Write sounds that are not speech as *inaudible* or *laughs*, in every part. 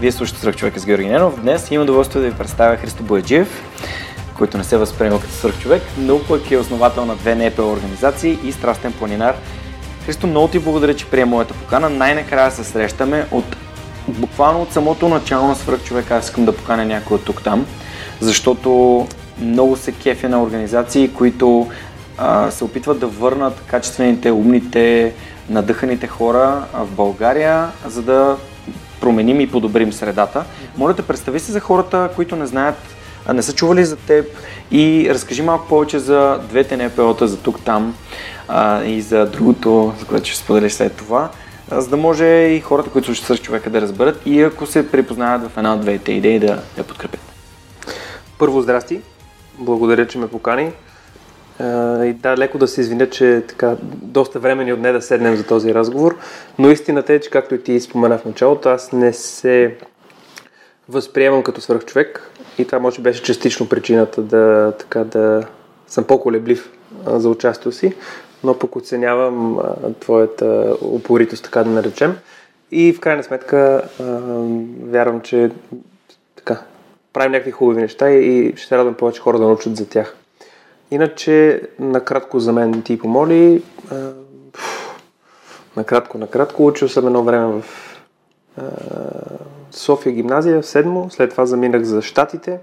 Вие слушате Свърхчовека с Георги Ненов. Днес имам удоволствие да ви представя Христо Бояджиев, който не се възприема като свърхчовек, но пък е основател на две НПО организации и страстен планинар. Христо, много ти благодаря, че приема моята покана. Най-накрая се срещаме от буквално от самото начало на свърхчовека. Аз искам да поканя някой от тук там, защото много се кефя на организации, които а, се опитват да върнат качествените, умните, надъханите хора в България, за да променим и подобрим средата. Моля те, представи се за хората, които не знаят, не са чували за теб и разкажи малко повече за двете НПО-та, за тук-там а, и за другото, за което ще споделиш след това, за да може и хората, които слушат с човека да разберат и ако се припознаят в една от двете идеи да я подкрепят. Първо, здрасти! Благодаря, че ме покани. И да, леко да се извиня, че така, доста време ни отне да седнем за този разговор, но истината е, че както и ти спомена в началото, аз не се възприемам като свръхчовек и това може беше частично причината да, така, да съм по-колеблив за участието си, но пък оценявам твоята упоритост, така да наречем. И в крайна сметка а, вярвам, че така, правим някакви хубави неща и ще се радвам повече хора да научат за тях. Иначе, накратко за мен ти помоли. А, накратко, накратко. Учил съм едно време в а, София гимназия, в седмо. След това заминах за Штатите.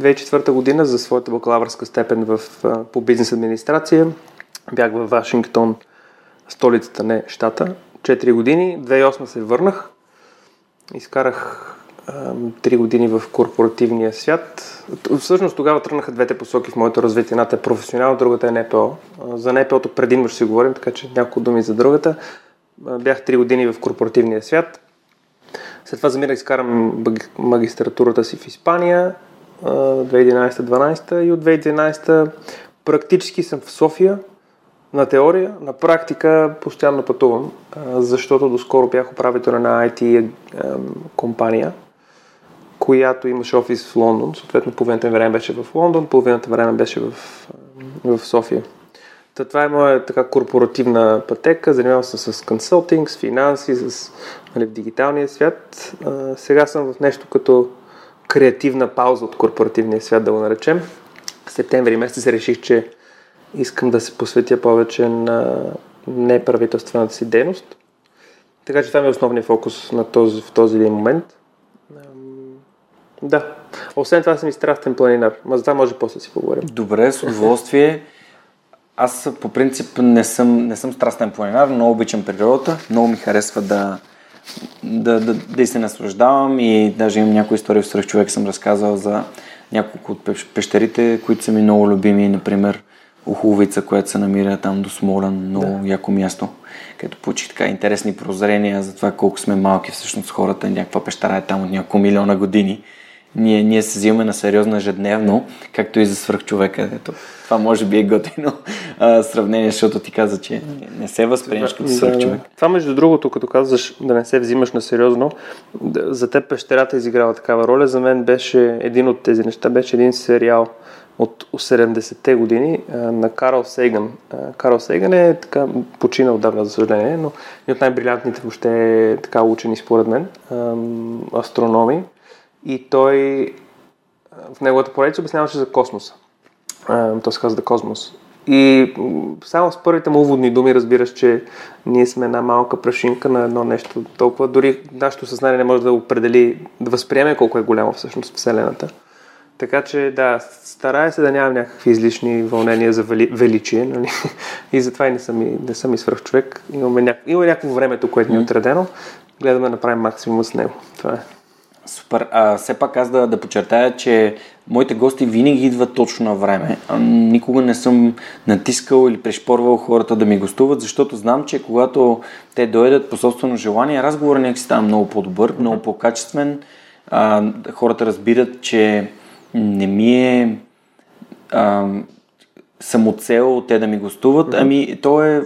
2004 година за своята бакалавърска степен в, а, по бизнес администрация. Бях в Вашингтон, столицата, не щата. 4 години. 2008 се върнах. Изкарах три години в корпоративния свят. Всъщност тогава тръгнаха двете посоки в моето развитие. Едната е професионално, другата е НПО. За НПО-то предимно ще си говорим, така че няколко думи за другата. Бях три години в корпоративния свят. След това замирах изкарам магистратурата си в Испания 2011-2012 и от 2011 практически съм в София на теория, на практика постоянно пътувам, защото доскоро бях управител на IT компания която имаше офис в Лондон. Съответно, половината време беше в Лондон, половината време беше в, в София. Та, това е моя така корпоративна пътека. Занимавам се с консултинг, с финанси, с, нали, дигиталния свят. А, сега съм в нещо като креативна пауза от корпоративния свят, да го наречем. В септември месец реших, че искам да се посветя повече на неправителствената си дейност. Така че това ми е основният фокус на този, в този един момент – да. Освен това съм и страстен планинар. Ма за това може после да си поговорим. Добре, с удоволствие. Аз по принцип не съм, не съм страстен планинар, но обичам природата. Много ми харесва да, да, да, да се наслаждавам и даже имам някои истории в Сръх човек съм разказал за няколко от пещерите, които са ми много любими. Например, Уховица, която се намира там до Смолен, много да. яко място, където получих така интересни прозрения за това колко сме малки всъщност хората. Някаква пещера е там от няколко милиона години ние, ние се взимаме на сериозно ежедневно, както и за свръхчовека. Ето, това може би е готино а, сравнение, защото ти каза, че не се възприемаш като свръхчовек. Да, да. Това между другото, като казваш да не се взимаш на сериозно, за теб пещерата изиграва такава роля. За мен беше един от тези неща, беше един сериал от 70-те години на Карл Сейган. Карл Сейган е така починал давна, за съжаление, но един от най-брилянтните въобще така учени според мен, астрономи и той в неговата поредица обясняваше за космоса. То се казва The Cosmos. И само с първите му уводни думи разбираш, че ние сме една малка прашинка на едно нещо толкова. Дори нашето съзнание не може да определи, да възприеме колко е голямо всъщност Вселената. Така че да, старая се да нямам някакви излишни вълнения за вели, величие. Нали? *laughs* И затова и не съм, и, не съм и свръх човек. Имаме, няк... Има някакво времето, което ни е отредено. Гледаме да направим максимум с него. Това е. Супер. А, все пак аз да, да подчертая, че моите гости винаги идват точно на време. Никога не съм натискал или пришпорвал хората да ми гостуват, защото знам, че когато те дойдат по собствено желание, разговорът някакси става много по-добър, много по-качествен. а, хората разбират, че не ми е а, самоцел те да ми гостуват, ами то е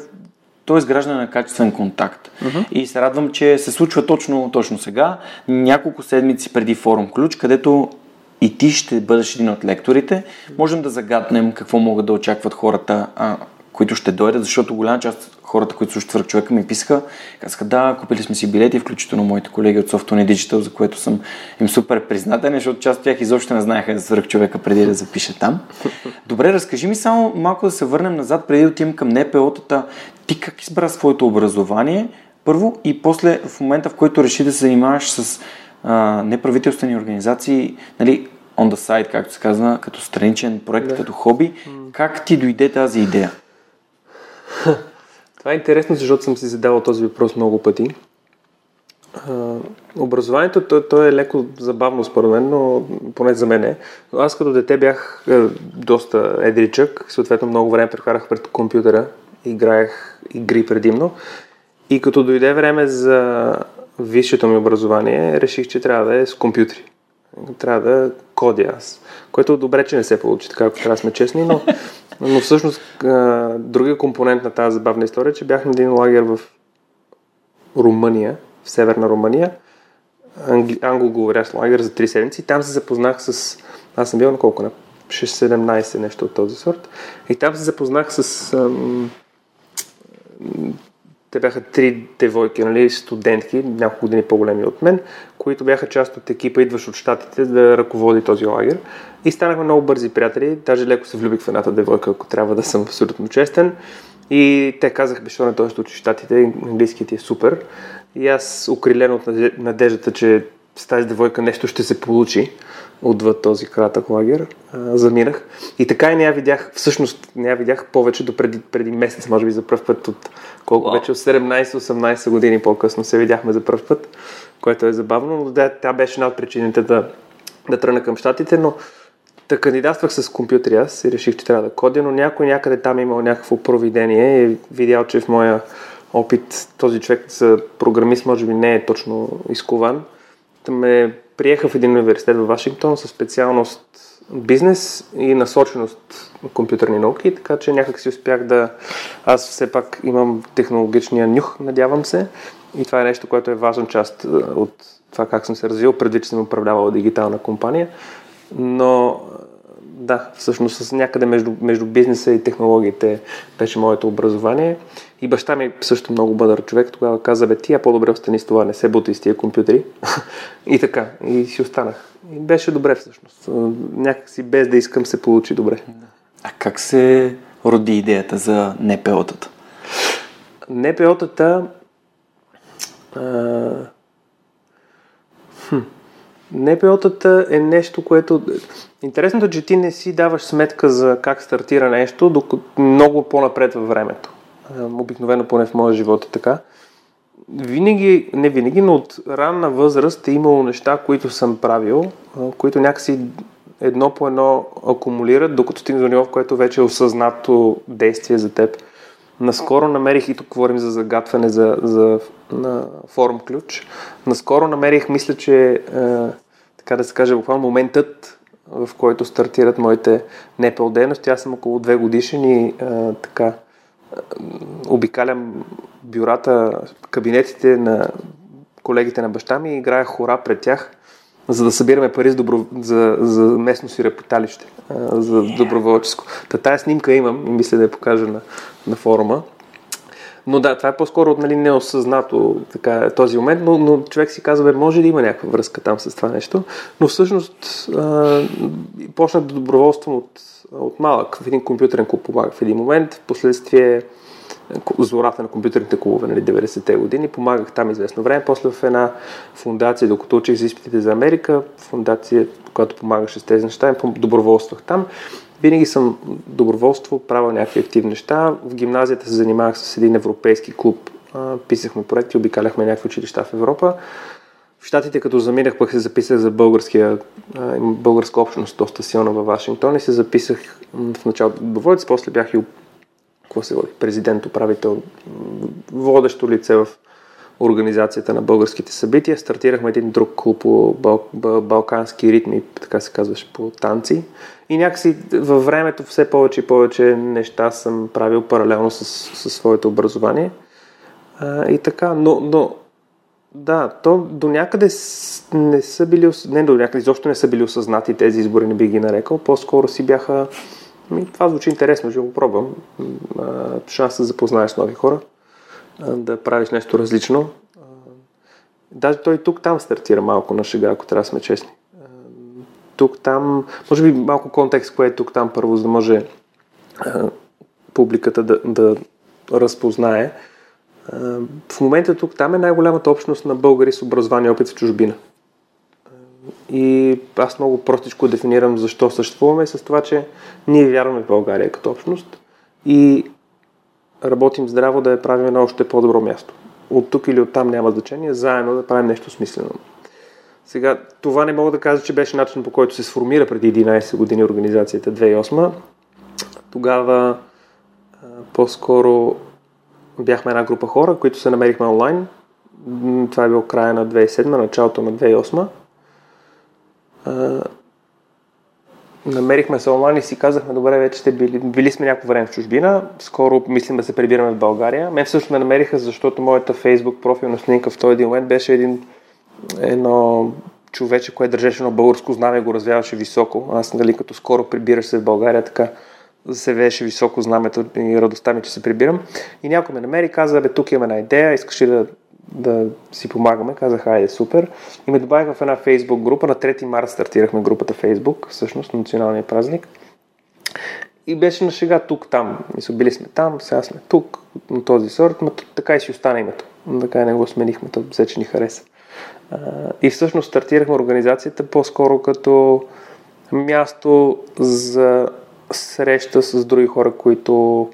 то е изграждане на качествен контакт. Uh-huh. И се радвам, че се случва точно, точно сега, няколко седмици преди форум Ключ, където и ти ще бъдеш един от лекторите. Можем да загаднем какво могат да очакват хората, а, които ще дойдат, защото голяма част хората, които слушат свърх човека, ми писаха, казаха, да, купили сме си билети, включително моите колеги от Software Digital, за което съм им супер признателен, защото част от тях изобщо не знаеха за свърх човека преди да запише там. Добре, разкажи ми само малко да се върнем назад, преди да отидем към НПО-тата. Ти как избра своето образование? Първо и после, в момента, в който реши да се занимаваш с а, неправителствени организации, нали, on the side, както се казва, като страничен проект, да. като хоби, как ти дойде тази идея? *laughs* Това е интересно, защото съм си задавал този въпрос много пъти. Uh, образованието, то, то е леко забавно според мен, но поне за мен е. Аз като дете бях е, доста едричък, съответно много време прекарах пред компютъра, играех игри предимно. И като дойде време за висшето ми образование, реших, че трябва да е с компютри. Трябва да кодя аз. Което добре, че не се получи така, ако трябва да сме честни, но но всъщност другия компонент на тази забавна история е, че бях на един лагер в Румъния, в северна Румъния, англи... англоговорящ лагер за 3 седмици. Там се запознах с... Аз съм бил на колко? На 6-17 нещо от този сорт. И там се запознах с... Ам... Те бяха три девойки, нали, студентки, няколко години по-големи от мен, които бяха част от екипа, идващ от щатите да ръководи този лагер. И станахме много бързи приятели. Даже леко се влюбих в едната девойка, ако трябва да съм абсолютно честен. И те казаха, бе, не той ще учи щатите, английският е супер. И аз, укрилен от надеждата, че с тази девойка нещо ще се получи отвъд този кратък лагер, а, заминах. И така и не я видях, всъщност не я видях повече до преди, преди месец, може би за първ път от колко wow. вече от 17-18 години по-късно се видяхме за първ път, което е забавно, но да, тя беше една от причините да, да тръгна към щатите, но да кандидатствах с компютри аз и реших, че трябва да кодя, но някой някъде там е имал някакво провидение и видял, че в моя опит този човек за програмист може би не е точно изкован. Ме приеха в един университет в Вашингтон със специалност бизнес и насоченост на компютърни науки, така че някак си успях да... Аз все пак имам технологичния нюх, надявам се, и това е нещо, което е важна част от това как съм се развил, преди че съм управлявал дигитална компания. Но да, всъщност с някъде между, между бизнеса и технологиите беше моето образование. И баща ми също много бъдър човек. Тогава каза, бе, ти е по-добре остани с това, не се бутай с тия компютри. *laughs* и така, и си останах. И беше добре всъщност. Някакси без да искам се получи добре. А как се роди идеята за НПО-тата? НПО-тата... А... Хм. НПО-тата е нещо, което... Интересното е, че ти не си даваш сметка за как стартира нещо, докато много по-напред във времето. Обикновено поне в моя живот е така. Винаги, не винаги, но от ранна възраст е имало неща, които съм правил, които някакси едно по едно акумулират, докато стигна до ниво, в което вече е осъзнато действие за теб. Наскоро намерих, и тук говорим за загатване за, за на форум ключ, наскоро намерих, мисля, че е, така да се каже, буквално моментът, в който стартират моите дейности. Аз съм около две годишен и е, така обикалям бюрата, кабинетите на колегите на баща ми и играя хора пред тях, за да събираме пари за, добро, за, за местно си репуталище, за доброволческо. Та тая снимка имам и мисля да я покажа на, на форума. Но да, това е по-скоро нали, неосъзнато така, този момент, но, но човек си казва, бе, може ли има някаква връзка там с това нещо. Но всъщност а, почнах да доброволствам от, от малък. В един компютърен клуб помагах в един момент. В последствие зората на компютърните клубове, нали, 90-те години. Помагах там известно време. После в една фундация, докато учих за изпитите за Америка, фундация, която помагаше с тези неща, доброволствах там. Винаги съм доброволство, правил някакви активни неща. В гимназията се занимавах с един европейски клуб. Писахме проекти, обикаляхме някакви училища в Европа. Штатите, като заминах, пък се записах за българския, българска общност, доста силна във Вашингтон и се записах в началото доброволец, после бях и какво се води, президент, управител, водещо лице в организацията на българските събития. Стартирахме един друг клуб по бал, балкански ритми, така се казваше, по танци. И някакси във времето все повече и повече неща съм правил паралелно с, с своето образование. А, и така, но, но да, то до някъде не са били, не до някъде, изобщо не са били осъзнати тези избори, не би ги нарекал. По-скоро си бяха, ми, това звучи интересно, ще го пробвам. Шанс да запознаеш с нови хора, да правиш нещо различно. Даже той тук там стартира малко на шега, ако трябва да сме честни. Тук там, може би малко контекст, кое е тук там първо, за да може публиката да, да разпознае. В момента тук там е най-голямата общност на българи с образование опит в чужбина. И аз много простичко дефинирам защо съществуваме с това, че ние вярваме в България като общност и работим здраво да я правим на още по-добро място. От тук или от там няма значение, заедно да правим нещо смислено. Сега, това не мога да кажа, че беше начин по който се сформира преди 11 години организацията 2008. Тогава по-скоро бяхме една група хора, които се намерихме онлайн. Това е било края на 2007, началото на 2008. намерихме се онлайн и си казахме, добре, вече сте били, били сме някакво време в чужбина, скоро мислим да се прибираме в България. Мен всъщност ме намериха, защото моята фейсбук профилна снимка в този един момент беше един, едно човече, което държеше на българско знаме и го развяваше високо. Аз, нали, като скоро прибираш се в България, така се високо знамето и радостта ми, че се прибирам. И някой ме намери и каза, бе, тук имаме една идея, искаш ли да, да си помагаме? Казах, айде, супер. И ме добавиха в една фейсбук група. На 3 марта стартирахме групата Фейсбук, всъщност, националния празник. И беше на шега тук-там. Мисля, били сме там, сега сме тук, на този сорт, но така и си остана името. Така и не го сменихме, то взе, че ни хареса. И всъщност стартирахме организацията по-скоро като място за среща с други хора, които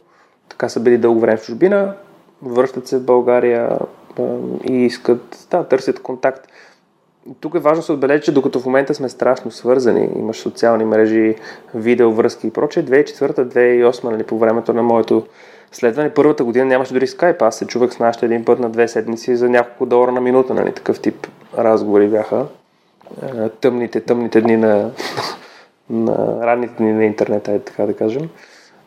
така са били дълго време в чужбина, връщат се в България и искат, да, търсят контакт. Тук е важно да се отбележи, че докато в момента сме страшно свързани, имаш социални мрежи, видеовръзки и прочее, 2004-2008, нали, по времето на моето следване, първата година нямаше дори скайп. Аз се чувах с нашите един път на две седмици за няколко долара на минута, нали, такъв тип разговори бяха. Тъмните, тъмните дни на на ранните дни на интернета, е така да кажем.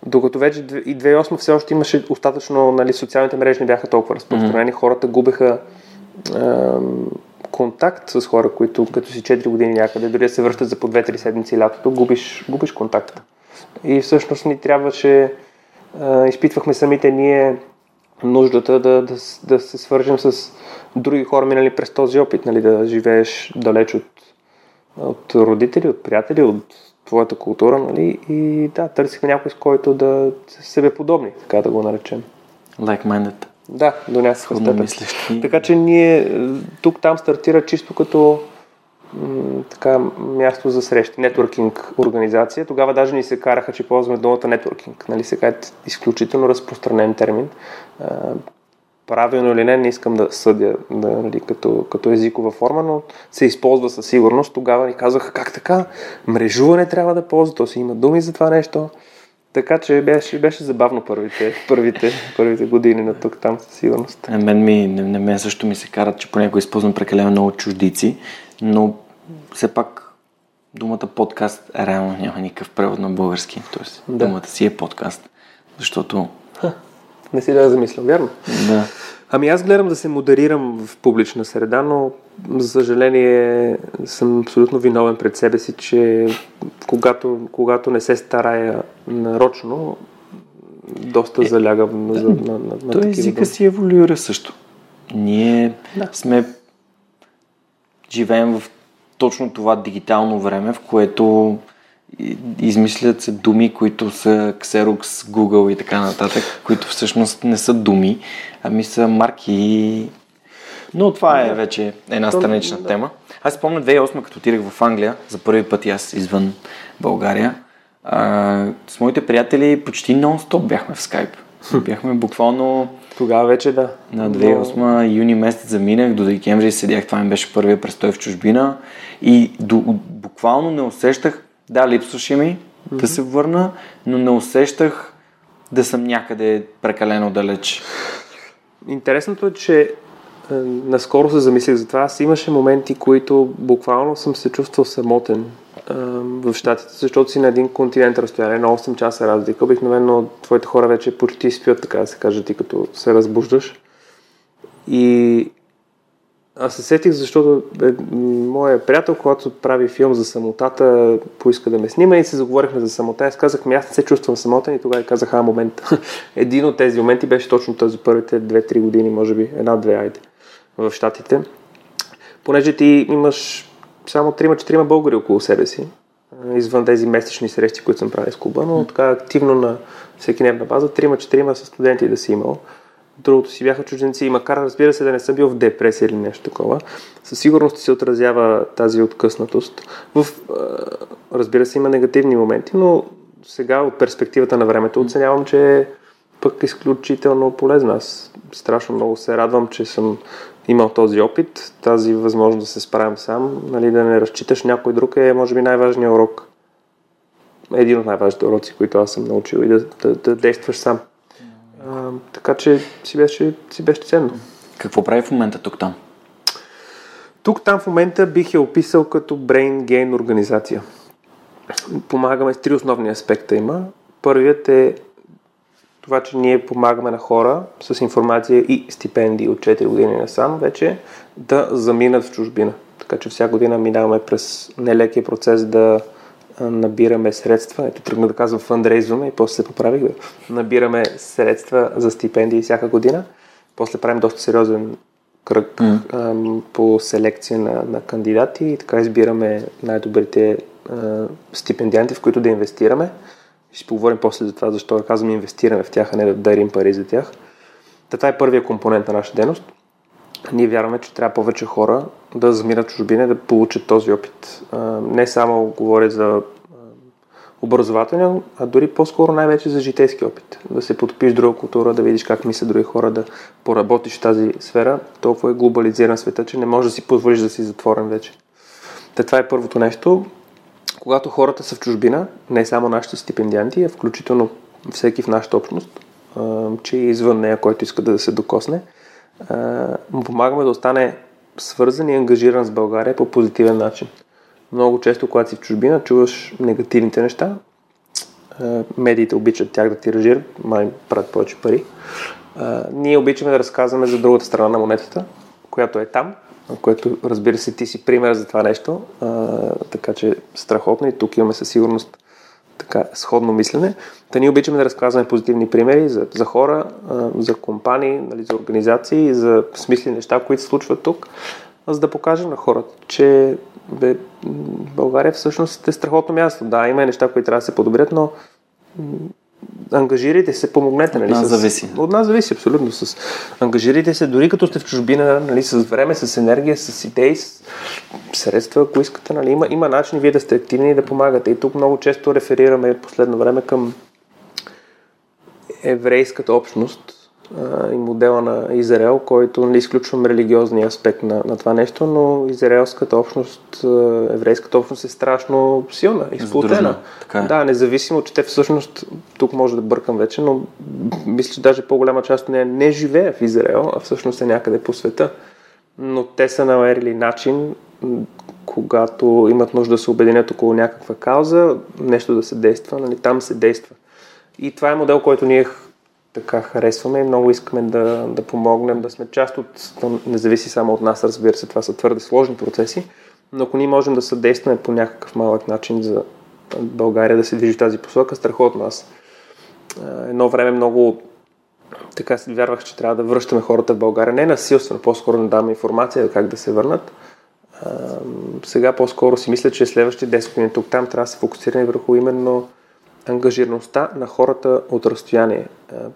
Докато вече и 2008 все още имаше остатъчно, нали, социалните мрежи не бяха толкова разпространени, mm-hmm. хората губеха е, контакт с хора, които като си 4 години някъде, дори да се връщат за по 2-3 седмици лятото, губиш, губиш контакта. И всъщност ни трябваше, е, изпитвахме самите ние нуждата да, да, да се свържем с други хора, минали през този опит, нали, да живееш далеч от, от родители, от приятели, от твоята култура, нали? И да, търсихме някой, с който да себе подобни, така да го наречем. Like-minded. Да, до някаква степен. Така че ние тук там стартира чисто като м- така място за срещи, нетворкинг организация. Тогава даже ни се караха, че ползваме думата нетворкинг. Нали? Сега е изключително разпространен термин правилно или не, не искам да съдя да, нали, като, като езикова форма, но се използва със сигурност. Тогава ни казаха как така, мрежуване трябва да ползва, то си има думи за това нещо. Така че беше, беше забавно първите, първите, първите години на тук там със сигурност. А мен ми, не, не мен също ми се карат, че понякога използвам прекалено много чуждици, но все пак думата подкаст реално няма никакъв превод на български. Тоест да. думата си е подкаст, защото Ха не си да замислям, вярно? Да. Ами аз гледам да се модерирам в публична среда, но за съжаление съм абсолютно виновен пред себе си, че когато, когато не се старая нарочно, доста е, залягам да, на, на, на, на Той езика си еволюира също. Ние да. сме живеем в точно това дигитално време, в което измислят се думи, които са Xerox, Google и така нататък, които всъщност не са думи, ами са марки. Но това е вече една странична да. тема. Аз спомня 2008, като отидах в Англия, за първи път и аз извън България, а, с моите приятели почти нон-стоп бяхме в скайп. Бяхме буквално... Тогава вече да. На 2008 Но... юни месец заминах, до декември седях, това ми беше първия престой в чужбина и до, буквално не усещах да, липсваше ми mm-hmm. да се върна, но не усещах да съм някъде прекалено далеч. Интересното е, че наскоро се замислих за това. Аз имаше моменти, които буквално съм се чувствал самотен в Штатите, защото си на един континент разстояние, на 8 часа разлика. Обикновено твоите хора вече почти спят, така да се каже, ти като се разбуждаш. И аз се сетих, защото е, моят приятел, когато прави филм за самотата, поиска да ме снима и се заговорихме за самота. Аз казах, ми аз не се чувствам самотен и тогава казах, а, момент. *laughs* Един от тези моменти беше точно този първите 2-3 години, може би, една-две, айде, в Штатите. Понеже ти имаш само 3-4 българи около себе си, извън тези месечни срещи, които съм правил с клуба, но така активно на всеки дневна база, 3-4 са студенти да си имал другото си бяха чужденци и макар разбира се да не съм бил в депресия или нещо такова, със сигурност се отразява тази откъснатост. В, разбира се, има негативни моменти, но сега от перспективата на времето оценявам, че е пък изключително полезна. Аз страшно много се радвам, че съм имал този опит, тази възможност да се справям сам, нали, да не разчиташ някой друг е, може би, най-важният урок. Един от най-важните уроци, които аз съм научил и да, да, да действаш сам. А, така че си беше, си беше ценно. Какво прави в момента тук-там? Тук-там в момента бих я описал като Brain Gain организация. Помагаме с три основни аспекта има. Първият е това, че ние помагаме на хора с информация и стипендии от 4 години насам вече да заминат в чужбина. Така че всяка година минаваме през нелекия процес да набираме средства, ето тръгна да казвам фандрейзваме и после се поправих да набираме средства за стипендии всяка година. После правим доста сериозен кръг mm. по селекция на, на кандидати и така избираме най-добрите а, стипендианти, в които да инвестираме. Ще поговорим после за това, защо казвам инвестираме в тях, а не да дарим пари за тях. Та, това е първия компонент на нашата дейност. Ние вярваме, че трябва повече хора да замират чужбина, да получат този опит. Не само говоря за образователен, а дори по-скоро най-вече за житейски опит. Да се потопиш в друга култура, да видиш как мислят други хора, да поработиш в тази сфера. Толкова е глобализиран света, че не можеш да си позволиш да си затворен вече. Та това е първото нещо. Когато хората са в чужбина, не само нашите стипендианти, а включително всеки в нашата общност, че е извън нея, който иска да се докосне, му помагаме да остане свързан и ангажиран с България по позитивен начин. Много често, когато си в чужбина, чуваш негативните неща. Медиите обичат тях да тиражират, май правят повече пари. Ние обичаме да разказваме за другата страна на монетата, която е там, което разбира се ти си пример за това нещо, така че страхотно и тук имаме със сигурност така сходно мислене. Та ние обичаме да разказваме позитивни примери за, за хора, за компании, нали, за организации, за смисли неща, които се случват тук, за да покажем на хората, че бе, България всъщност е страхотно място. Да, има неща, които трябва да се подобрят, но ангажирайте се, помогнете. Нали, от нас с... зависи. От нас зависи, абсолютно. С... Ангажирайте се, дори като сте в чужбина, нали, с време, с енергия, с идеи, с средства, ако искате. Нали. Има, има начин вие да сте активни и да помагате. И тук много често реферираме последно време към еврейската общност, и модела на Израел, който нали, изключвам религиозния аспект на, на това нещо, но израелската общност, еврейската общност е страшно силна, изплутена. Е. Да, независимо, че те всъщност, тук може да бъркам вече, но мисля, че даже по-голяма част нея не живее в Израел, а всъщност е някъде по света. Но те са намерили начин, когато имат нужда да се обединят около някаква кауза, нещо да се действа, нали, там се действа. И това е модел, който ние така харесваме и много искаме да, да помогнем, да сме част от, не зависи само от нас, разбира се, това са твърде сложни процеси, но ако ние можем да съдействаме по някакъв малък начин за България да се движи в тази посока, страхотно аз. Едно време много така си вярвах, че трябва да връщаме хората в България. Не насилствено, по-скоро да даваме информация как да се върнат. сега по-скоро си мисля, че следващите 10 години тук там трябва да се фокусираме върху именно ангажираността на хората от разстояние.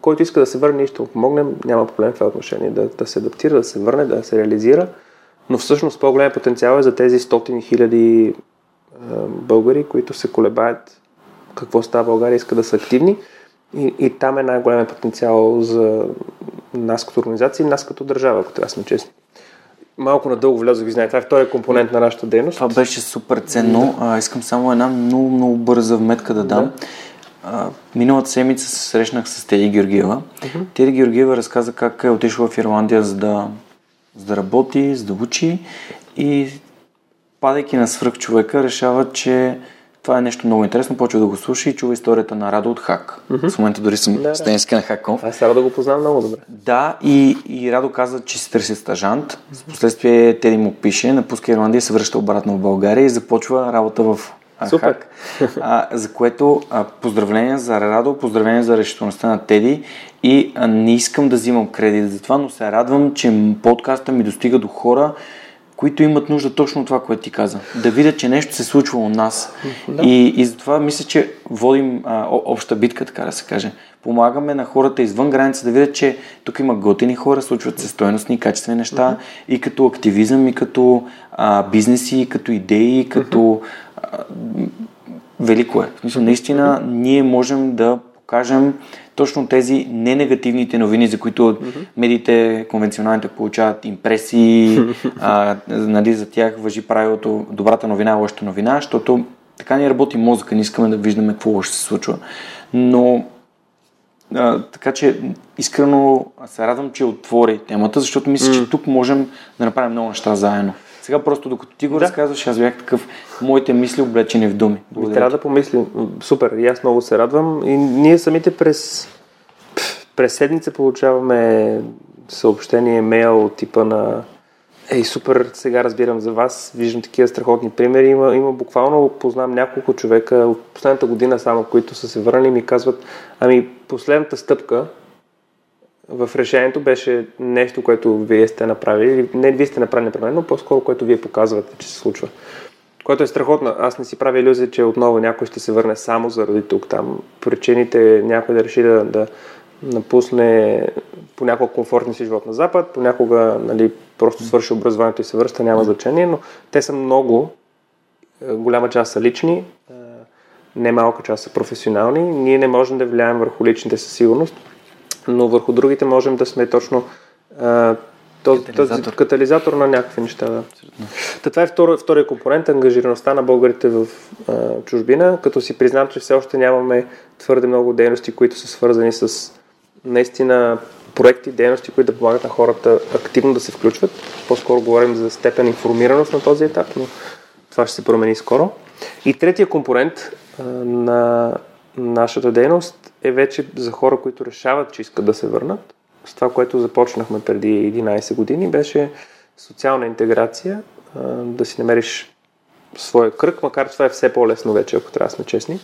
Който иска да се върне, ще му помогнем, няма проблем в това отношение, да, да се адаптира, да се върне, да се реализира, но всъщност по-голям потенциал е за тези стотини хиляди българи, които се колебаят какво става България, искат да са активни. И, и там е най-голям потенциал за нас като организация и нас като държава, ако трябва сме честни малко надълго влязох и знае. Това е втория компонент на нашата дейност. Това беше супер ценно. Да. А, искам само една много, много бърза вметка да дам. Да. А, миналата седмица се срещнах с Теди Георгиева. Uh-huh. Теди Георгиева разказа как е отишла в Ирландия, за да за да работи, за да учи и падайки на свръх човека, решава, че това е нещо много интересно, почва да го слуша и чува историята на Радо от Хак. Mm-hmm. В момента дори съм да, стенски на Хакконф. Аз да го познавам много добре. Да, и, и Радо каза, че си търси стажант. Mm-hmm. Впоследствие Теди му пише, напуска Ирландия, се връща обратно в България и започва работа в Супер. Хак, а, за което а, поздравления за Радо, поздравления за решителността на Теди и а, не искам да взимам кредит за това, но се радвам, че подкаста ми достига до хора, които имат нужда точно от това, което ти каза. Да видят, че нещо се случва у нас. Да. И, и затова мисля, че водим а, обща битка, така да се каже. Помагаме на хората извън граница да видят, че тук има готини хора, случват се стойностни, качествени неща mm-hmm. и като активизъм, и като а, бизнеси, и като идеи, и като... Mm-hmm. А, велико е. В смисъл, наистина, ние можем да покажем точно тези ненегативните новини, за които mm-hmm. медиите конвенционалните получават импресии, *laughs* а, нали, за тях въжи правилото добрата новина е лошата новина, защото така ни работи мозъка, не искаме да виждаме какво лошо се случва. Но а, така че искрено се радвам, че отвори темата, защото мисля, mm. че тук можем да направим много неща заедно. Сега просто докато ти го да. разказваш, аз бях такъв, моите мисли облечени в думи. Благодаря. Трябва да помислим. Супер, и аз много се радвам. И ние самите през, през седмица получаваме съобщение, мейл от типа на Ей, супер, сега разбирам за вас, виждам такива страхотни примери. Има, има буквално, познам няколко човека от последната година само, които са се върнали и ми казват, ами последната стъпка, в решението беше нещо, което вие сте направили. Не вие сте направили непременно, но по-скоро, което вие показвате, че се случва. Което е страхотно. Аз не си правя иллюзия, че отново някой ще се върне само заради тук. Там причините някой да реши да, да напусне понякога комфортния си живот на Запад, понякога нали, просто свърши образованието и се връща, няма значение, но те са много. Е, голяма част са лични, е, немалка част са професионални. Ние не можем да влияем върху личните със сигурност, но върху другите можем да сме точно а, този, катализатор. този катализатор на някакви неща. Да. Та, това е втори, втория компонент, ангажираността на българите в а, чужбина, като си признам, че все още нямаме твърде много дейности, които са свързани с наистина проекти, дейности, които да помагат на хората активно да се включват. По-скоро говорим за степен информираност на този етап, но това ще се промени скоро. И третия компонент а, на нашата дейност е вече за хора, които решават, че искат да се върнат. С това, което започнахме преди 11 години, беше социална интеграция, да си намериш своя кръг, макар това е все по-лесно вече, ако трябва да сме честни.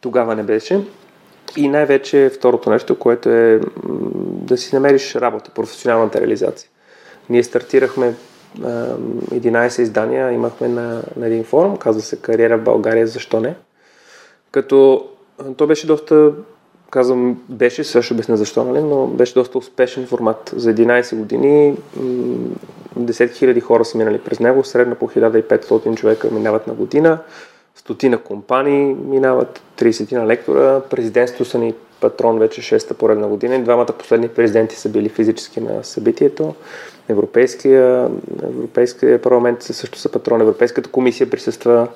Тогава не беше. И най-вече второто нещо, което е да си намериш работа, професионалната реализация. Ние стартирахме 11 издания, имахме на, на един форум, казва се Кариера в България, защо не? Като то беше доста, казвам, беше, също обясня защо, нали, но беше доста успешен формат. За 11 години 10 хиляди хора са минали през него, средно по 1500 човека минават на година, стотина компании минават, 30 на лектора, президентството са ни патрон вече 6-та поредна година и двамата последни президенти са били физически на събитието. Европейския, Европейския парламент също са патрон, Европейската комисия присъства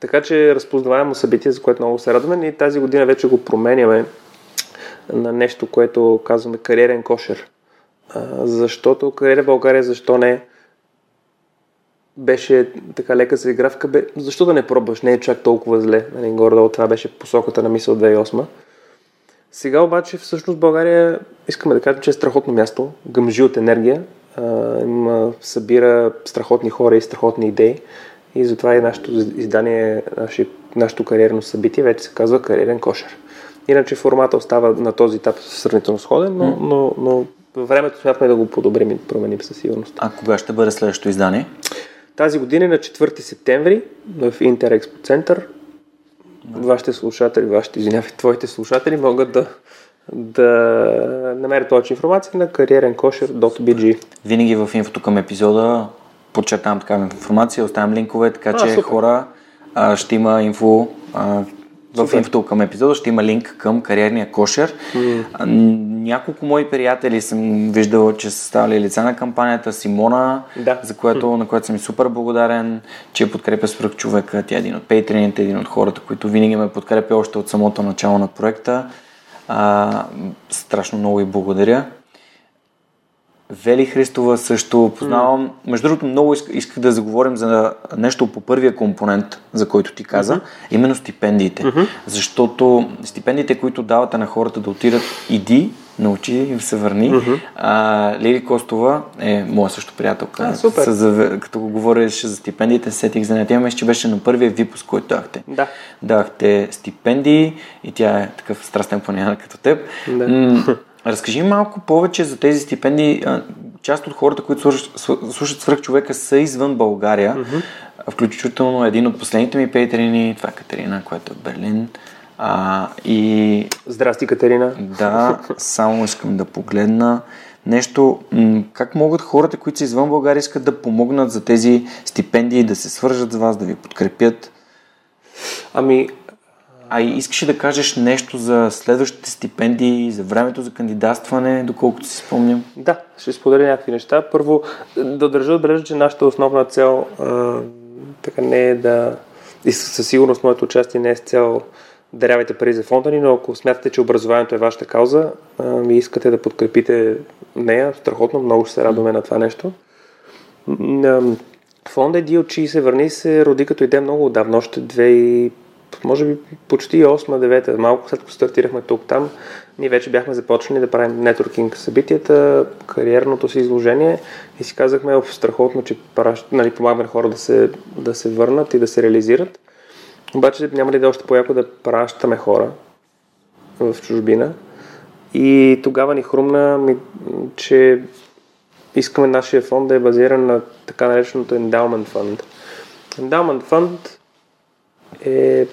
така че разпознаваемо събитие, за което много се радваме и тази година вече го променяме на нещо, което казваме кариерен кошер. Защото кариера в България, защо не беше така лека за игравка, бе, защо да не пробваш, не е чак толкова зле. Нали, горе това беше посоката на мисъл 2008. Сега обаче всъщност България искаме да кажем, че е страхотно място, гъмжи от енергия, събира страхотни хора и страхотни идеи. И затова и нашето издание, наши, нашето кариерно събитие вече се казва Кариерен кошер. Иначе формата остава на този етап сравнително сходен, но, но, но във времето смятаме да го подобрим и променим със сигурност. А кога ще бъде следващото издание? Тази година е на 4 септември в Интерекспо център. Вашите слушатели, вашите, извинявай, твоите слушатели могат да, да намерят повече информация на кариереnkosher.bg. Винаги в инфото към епизода подчертавам такава информация, оставям линкове, така а, че супер. хора а, ще има инфо а, в инфото към епизода ще има линк към кариерния кошер. Mm. Няколко мои приятели съм виждал, че са ставали лица на кампанията. Симона, да. за което, mm. на която съм и супер благодарен, че подкрепя свръх човека. Тя е един от пейтрените, един от хората, които винаги ме подкрепя още от самото начало на проекта. А, страшно много и благодаря. Вели Христова също познавам. Mm. Между другото, много исках, исках да заговорим за нещо по първия компонент, за който ти каза, mm-hmm. именно стипендиите. Mm-hmm. Защото стипендиите, които давате на хората да отидат, иди, научи и се върни. Mm-hmm. А, Лили Костова е моя също приятелка. А, супер. С, като го говориш за стипендиите, сетих за нея. Тя мисля, че беше на първия випуск, който дахте. Да. Дахте стипендии и тя е такъв страстен планинар като теб. Да. М- Разкажи малко повече за тези стипендии. Част от хората, които слушат, слушат свръх човека, са извън България. Mm-hmm. Включително един от последните ми пейтерини, това е Катерина, която е в Берлин. А, и... Здрасти, Катерина. Да, само искам да погледна нещо. Как могат хората, които са извън България, искат да помогнат за тези стипендии, да се свържат с вас, да ви подкрепят? Ами, а и искаш да кажеш нещо за следващите стипендии, за времето за кандидатстване, доколкото си спомням? Да, ще споделя някакви неща. Първо, да държа отбележа, че нашата основна цел а, така не е да... И със сигурност моето участие не е с цел дарявайте пари за фонда ни, но ако смятате, че образованието е вашата кауза и искате да подкрепите нея, страхотно, много ще се радваме на това нещо. Фонда DLG се върни се роди като идея много отдавна, още може би почти 8-9, малко след като стартирахме тук-там, ние вече бяхме започнали да правим нетворкинг събитията, кариерното си изложение и си казахме страхотно, че нали, помагаме хора да се, да се върнат и да се реализират. Обаче няма ли да е още по-яко да пращаме хора в чужбина. И тогава ни хрумна, че искаме нашия фонд да е базиран на така нареченото Endowment Fund. Endowment Fund е,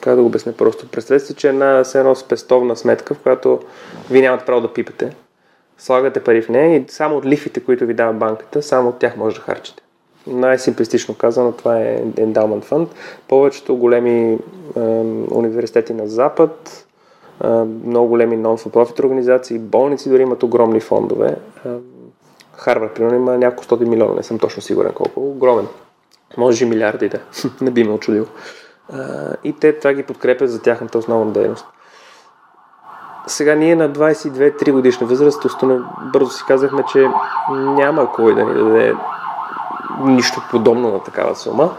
как да го обясня просто, представете си, че една едно спестовна сметка, в която вие нямате право да пипате. Слагате пари в нея и само от лифите, които ви дава банката, само от тях може да харчите. Най-симплистично казано, това е Endowment Fund. Повечето големи е, университети на Запад, е, много големи non-for-profit организации, болници дори имат огромни фондове. Е, Харвард, примерно, има няколко стоти милиона, не съм точно сигурен колко. Огромен. Може и милиарди да. *laughs* не би ме И те това ги подкрепят за тяхната основна дейност. Сега ние на 22-3 годишна възраст остане, бързо си казахме, че няма кой да ни даде нищо подобно на такава сума.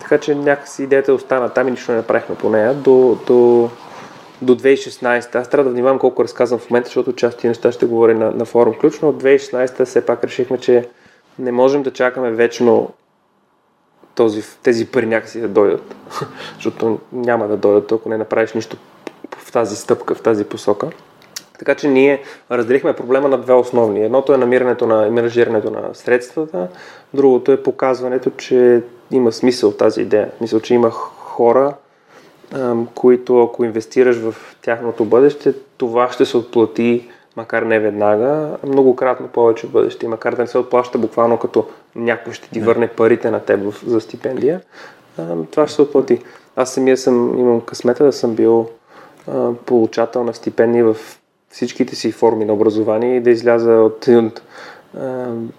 Така че някакси идеята остана там и нищо не направихме по нея до, до, до 2016. Аз трябва да внимавам колко разказвам в момента, защото част от неща ще говоря на, на форум ключ, но от 2016 все пак решихме, че не можем да чакаме вечно този, тези пари някакси да дойдат. *laughs* Защото няма да дойдат, ако не направиш нищо в тази стъпка, в тази посока. Така че ние разделихме проблема на две основни. Едното е намирането на менажирането на средствата, другото е показването, че има смисъл тази идея. Мисля, че има хора, които ако инвестираш в тяхното бъдеще, това ще се отплати макар не веднага, многократно повече в бъдеще. Макар да не се отплаща буквално като някой ще ти върне парите на теб за стипендия, това ще се отплати. Аз самия съм, имам късмета да съм бил получател на стипендии в всичките си форми на образование и да изляза от, *laughs* от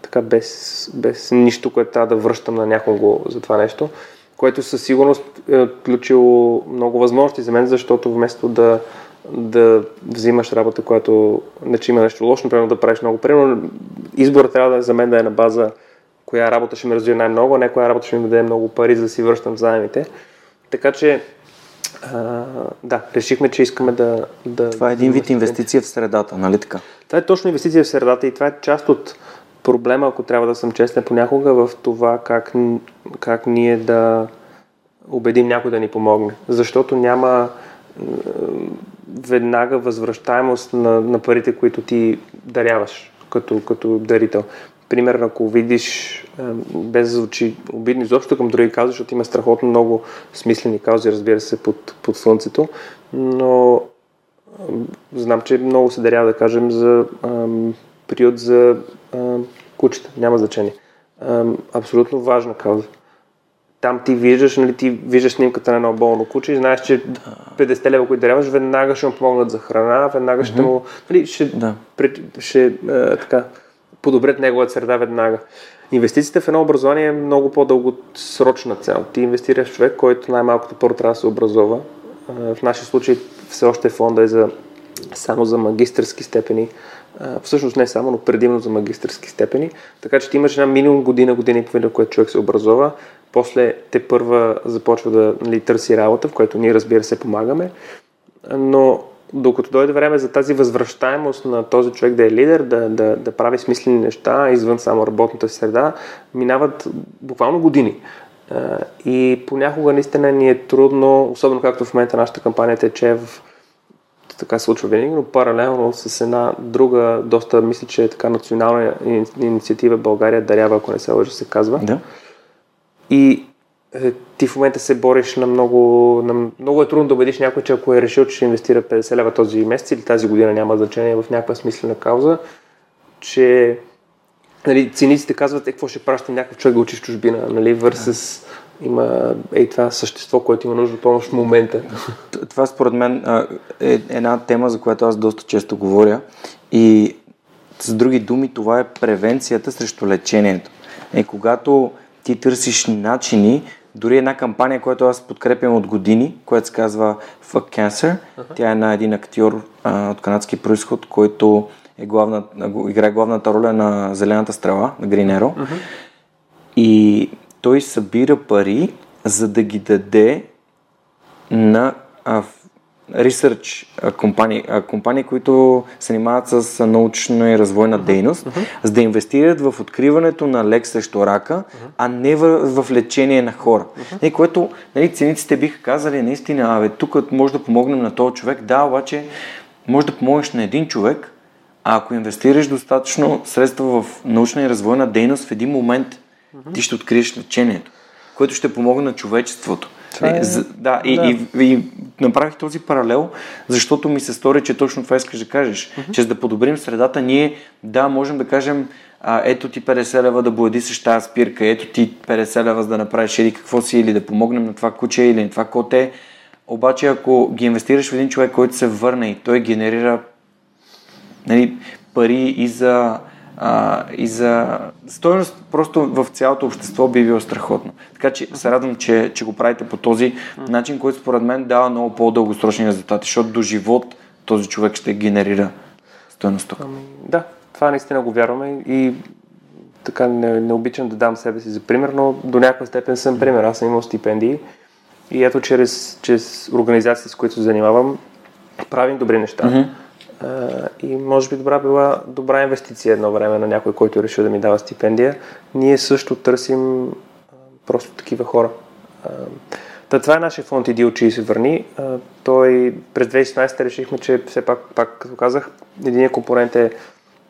така без, без нищо, което трябва да връщам на някого за това нещо, което със сигурност е отключило много възможности за мен, защото вместо да да взимаш работа, която не че има нещо лошо, например да правиш много. Примерно изборът трябва да е за мен да е на база коя работа ще ме развие най-много, а не коя работа ще ми даде много пари, за да си връщам заемите. Така че а, да, решихме, че искаме да... да това е един вид инвестиция в средата, нали така? Това е точно инвестиция в средата и това е част от проблема, ако трябва да съм честен понякога, в това как, как ние да убедим някой да ни помогне. Защото няма веднага възвръщаемост на, на парите, които ти даряваш като, като дарител. Примерно, ако видиш, без да звучи обидно изобщо към други каузи, защото има страхотно много смислени каузи, разбира се, под, под слънцето, но знам, че много се дарява, да кажем, за ам, период за ам, кучета, няма значение. Ам, абсолютно важна кауза там ти виждаш, нали, ти виждаш снимката на едно болно куче и знаеш, че да. 50 лева, които даряваш, веднага ще му помогнат за храна, веднага ще му, нали, ще, да. пред, ще е, така, подобрят неговата среда веднага. Инвестицията в едно образование е много по-дългосрочна цел. Ти инвестираш в човек, който най-малкото първо трябва да се образова. В нашия случай все още фонда е за, само за магистърски степени. всъщност не само, но предимно за магистърски степени. Така че ти имаш една минимум година, година и половина, което човек се образова. После те първа започва да нали, търси работа, в което ние разбира се помагаме. Но докато дойде време за тази възвръщаемост на този човек да е лидер, да, да, да прави смислени неща извън само работната среда, минават буквално години. И понякога наистина ни е трудно, особено както в момента нашата кампания тече в така се случва винаги, но паралелно с една друга, доста, мисля, че е така национална инициатива България дарява, ако не се лъжа, се казва. Да. И ти в момента се бориш на много, на много е трудно да убедиш някой, че ако е решил, че ще инвестира 50 лева този месец или тази година няма значение в някаква смислена кауза, че нали, цениците казват, е, какво ще праща някакъв човек да учи в чужбина, нали, versus да. има ей това същество, което има нужда от помощ в момента. Това според мен е една тема, за която аз доста често говоря и с други думи това е превенцията срещу лечението. И когато ти търсиш начини, дори една кампания, която аз подкрепям от години, която се казва Fuck Cancer. Uh-huh. Тя е на един актьор а, от канадски происход, който е главна, играе главната роля на Зелената стрела, на Гринеро. Uh-huh. И той събира пари, за да ги даде на а, research компании, компании, които се занимават с научна и развойна дейност, uh-huh. за да инвестират в откриването на лек срещу рака, uh-huh. а не в, в лечение на хора. Uh-huh. И което нали, цениците биха казали, наистина, абе, тук може да помогнем на този човек, да, обаче може да помогнеш на един човек, а ако инвестираш достатъчно средства в научна и развойна дейност, в един момент ти ще откриеш лечението, което ще помогне на човечеството. Това е... За, да, и, да. И, и, и направих този паралел, защото ми се стори, че точно това искаш да кажеш. Uh-huh. Че за да подобрим средата, ние, да, можем да кажем, а, ето ти 50 лева да бладисаш тази спирка, ето ти 50 лева за да направиш или какво си, или да помогнем на това куче или на това коте. Обаче, ако ги инвестираш в един човек, който се върне и той генерира нали, пари и за а, и за стоеност просто в цялото общество би било страхотно. Така че се радвам, че, че го правите по този начин, който според мен дава много по-дългосрочни резултати, защото до живот този човек ще генерира стоеност. Ами, да, това наистина го вярваме и така не, не обичам да дам себе си за пример, но до някаква степен съм пример. Аз съм имал стипендии и ето чрез, чрез организациите, с които се занимавам, правим добри неща. Mm-hmm и може би добра била добра инвестиция едно време на някой, който е решил да ми дава стипендия. Ние също търсим просто такива хора. Та, това е нашия фонд Иди учи и се върни. Той през 2016 решихме, че все пак, пак като казах, единият компонент е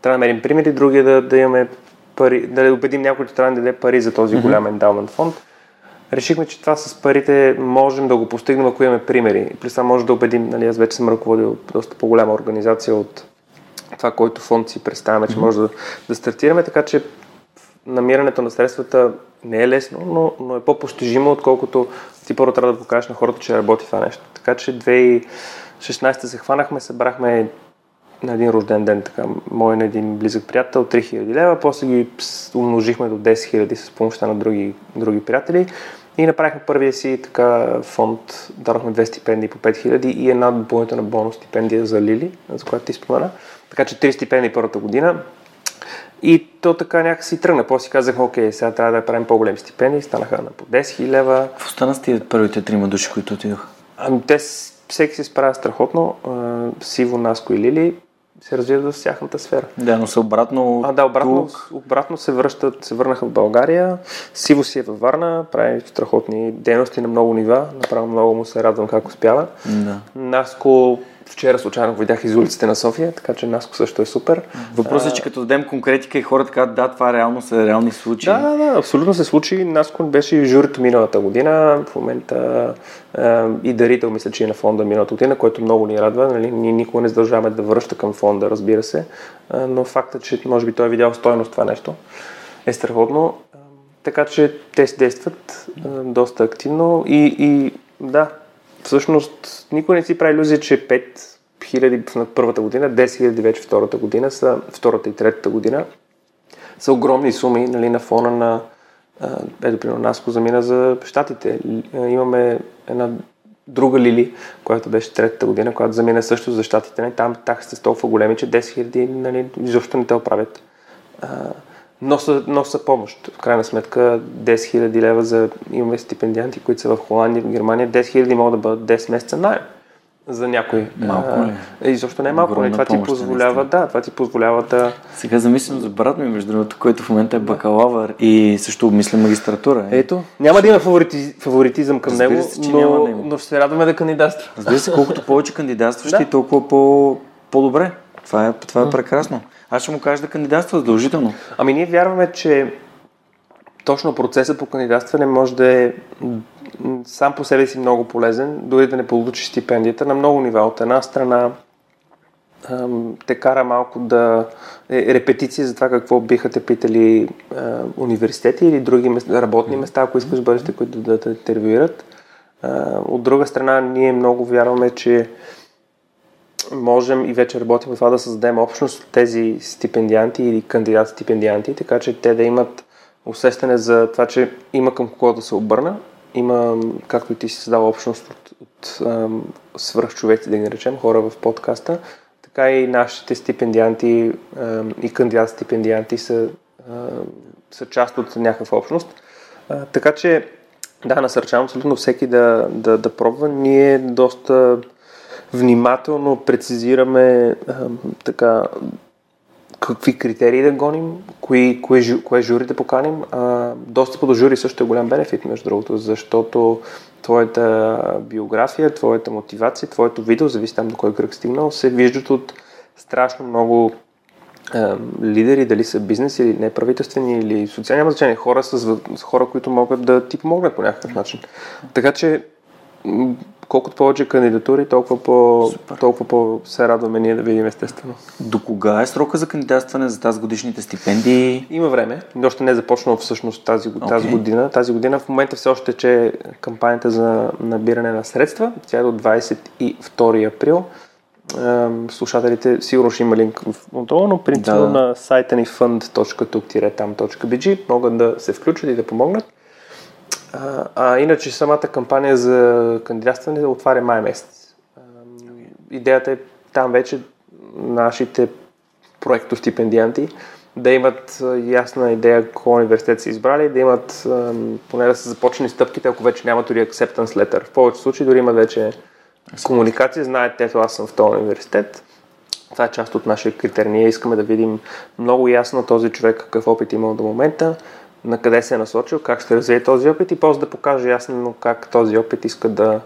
трябва да намерим примери, другия да, да имаме пари, да убедим някой, че трябва да даде пари за този голям ендаумент фонд решихме, че това с парите можем да го постигнем, ако имаме примери. Плюс това може да убедим, нали, аз вече съм ръководил доста по-голяма организация от това, който фонд си представяме, че може да, да стартираме, така че намирането на средствата не е лесно, но, но е по-постижимо, отколкото ти първо трябва да покажеш на хората, че работи това нещо. Така че 2016 се хванахме, събрахме на един рожден ден, така, мой на един близък приятел, 3000 лева, после ги умножихме до 10 000 с помощта на други, други приятели и направихме първия си така фонд, дадохме две стипендии по 5000 и една допълнителна бонус стипендия за Лили, за която ти спомена. Така че три стипендии първата година. И то така някакси тръгна. После си казах, окей, сега трябва да правим по-големи стипендии. Станаха на по 10 000 лева. Какво стана с тия първите трима души, които отидоха? Ами те всеки се справя страхотно. Сиво, Наско и Лили се развиват в тяхната сфера. Да, но са обратно. А, да, обратно, обратно се връщат, се върнаха в България. Сиво си е във Варна, прави страхотни дейности на много нива. Направо много му се радвам как успява. Да. Наско Вчера случайно видях из улиците на София, така че Наско също е супер. Въпросът е, че като дадем конкретика и хората казват, да, това реално са реални случаи. Да, да, да, абсолютно се случи. Наско беше и журито миналата година. В момента е, и дарител, мисля, че е на фонда миналата година, което много ни радва. Нали? Ние никога не задължаваме да връща към фонда, разбира се. Е, но факта, че може би той е видял стойност това нещо, е страхотно. Е, така че те действат е, доста активно и, и да, Всъщност, никой не си прави иллюзия, че 5 хиляди на първата година, 10 хиляди вече втората година, са втората и третата година, са огромни суми нали, на фона на ето, примерно, Наско замина за щатите. Имаме една друга Лили, която беше третата година, която замина също за щатите. Нали, там таксите са толкова големи, че 10 хиляди нали, изобщо не те оправят. Носа, носа помощ. В крайна сметка 10 000 лева за имаме стипендианти, които са в Холандия, в Германия. 10 000 могат да бъдат 10 месеца найем за някой. Малко ли? И защо не е малко? Нали? Това ти позволява, да, това ти позволява да... Сега замислям за брат ми, между другото, който в момента е бакалавър и също обмисля магистратура. Е. Ето, няма да има фаворити, фаворитизъм към Разбира него, се, че но, няма да има. но ще се радваме да кандидатства. Разбира се, колкото повече кандидатстващи, *laughs* да. толкова по, по-добре. Това е, това е прекрасно. Аз ще му кажа да кандидатства задължително. Ами ние вярваме, че точно процесът по кандидатстване може да е сам по себе си много полезен, дори да не получиш стипендията на много нива. От една страна те кара малко да е репетиция за това какво биха те питали университети или други места, работни места, ако искаш бъдеще, които да те интервюират. От друга страна, ние много вярваме, че можем и вече работим това да създадем общност от тези стипендианти или кандидат-стипендианти, така че те да имат усещане за това, че има към кого да се обърна, има, както и ти си създава общност от, от свръхчовеци, да ги наречем, хора в подкаста, така и нашите стипендианти и кандидат-стипендианти са, са част от някаква общност. Така че, да, насърчавам абсолютно всеки да, да, да пробва. Ние доста внимателно прецизираме а, така какви критерии да гоним, кои, кое, кое жури да поканим. А, достъпа до жури също е голям бенефит, между другото, защото твоята биография, твоята мотивация, твоето видео, зависи там до кой кръг стигнал, се виждат от страшно много а, лидери, дали са бизнес или неправителствени или социални, няма значение, хора с хора, които могат да ти помогнат по някакъв начин. Така че колкото повече кандидатури, толкова по, толкова по се радваме ние да видим естествено. До кога е срока за кандидатстване за тази годишните стипендии? Има време. Още не е започнало всъщност тази, okay. тази година. Тази година в момента все още че кампанията за набиране на средства. Тя е до 22 април. Слушателите сигурно ще има линк в отдолу, но принципно да. на сайта ни fund.tuk-tam.bg могат да се включат и да помогнат. А, а иначе самата кампания за кандидатстване отваря май месец. А, идеята е там вече нашите проектостипендианти да имат ясна идея кой университет са избрали, да имат поне да са започнали стъпките, ако вече нямат дори acceptance letter. В повечето случаи дори имат вече комуникация, знаят, ето аз съм в този университет. Това е част от нашия критерий. Ние искаме да видим много ясно този човек какъв опит имал до момента, на къде се е насочил, как ще развие този опит и после да покаже ясно как този опит иска да,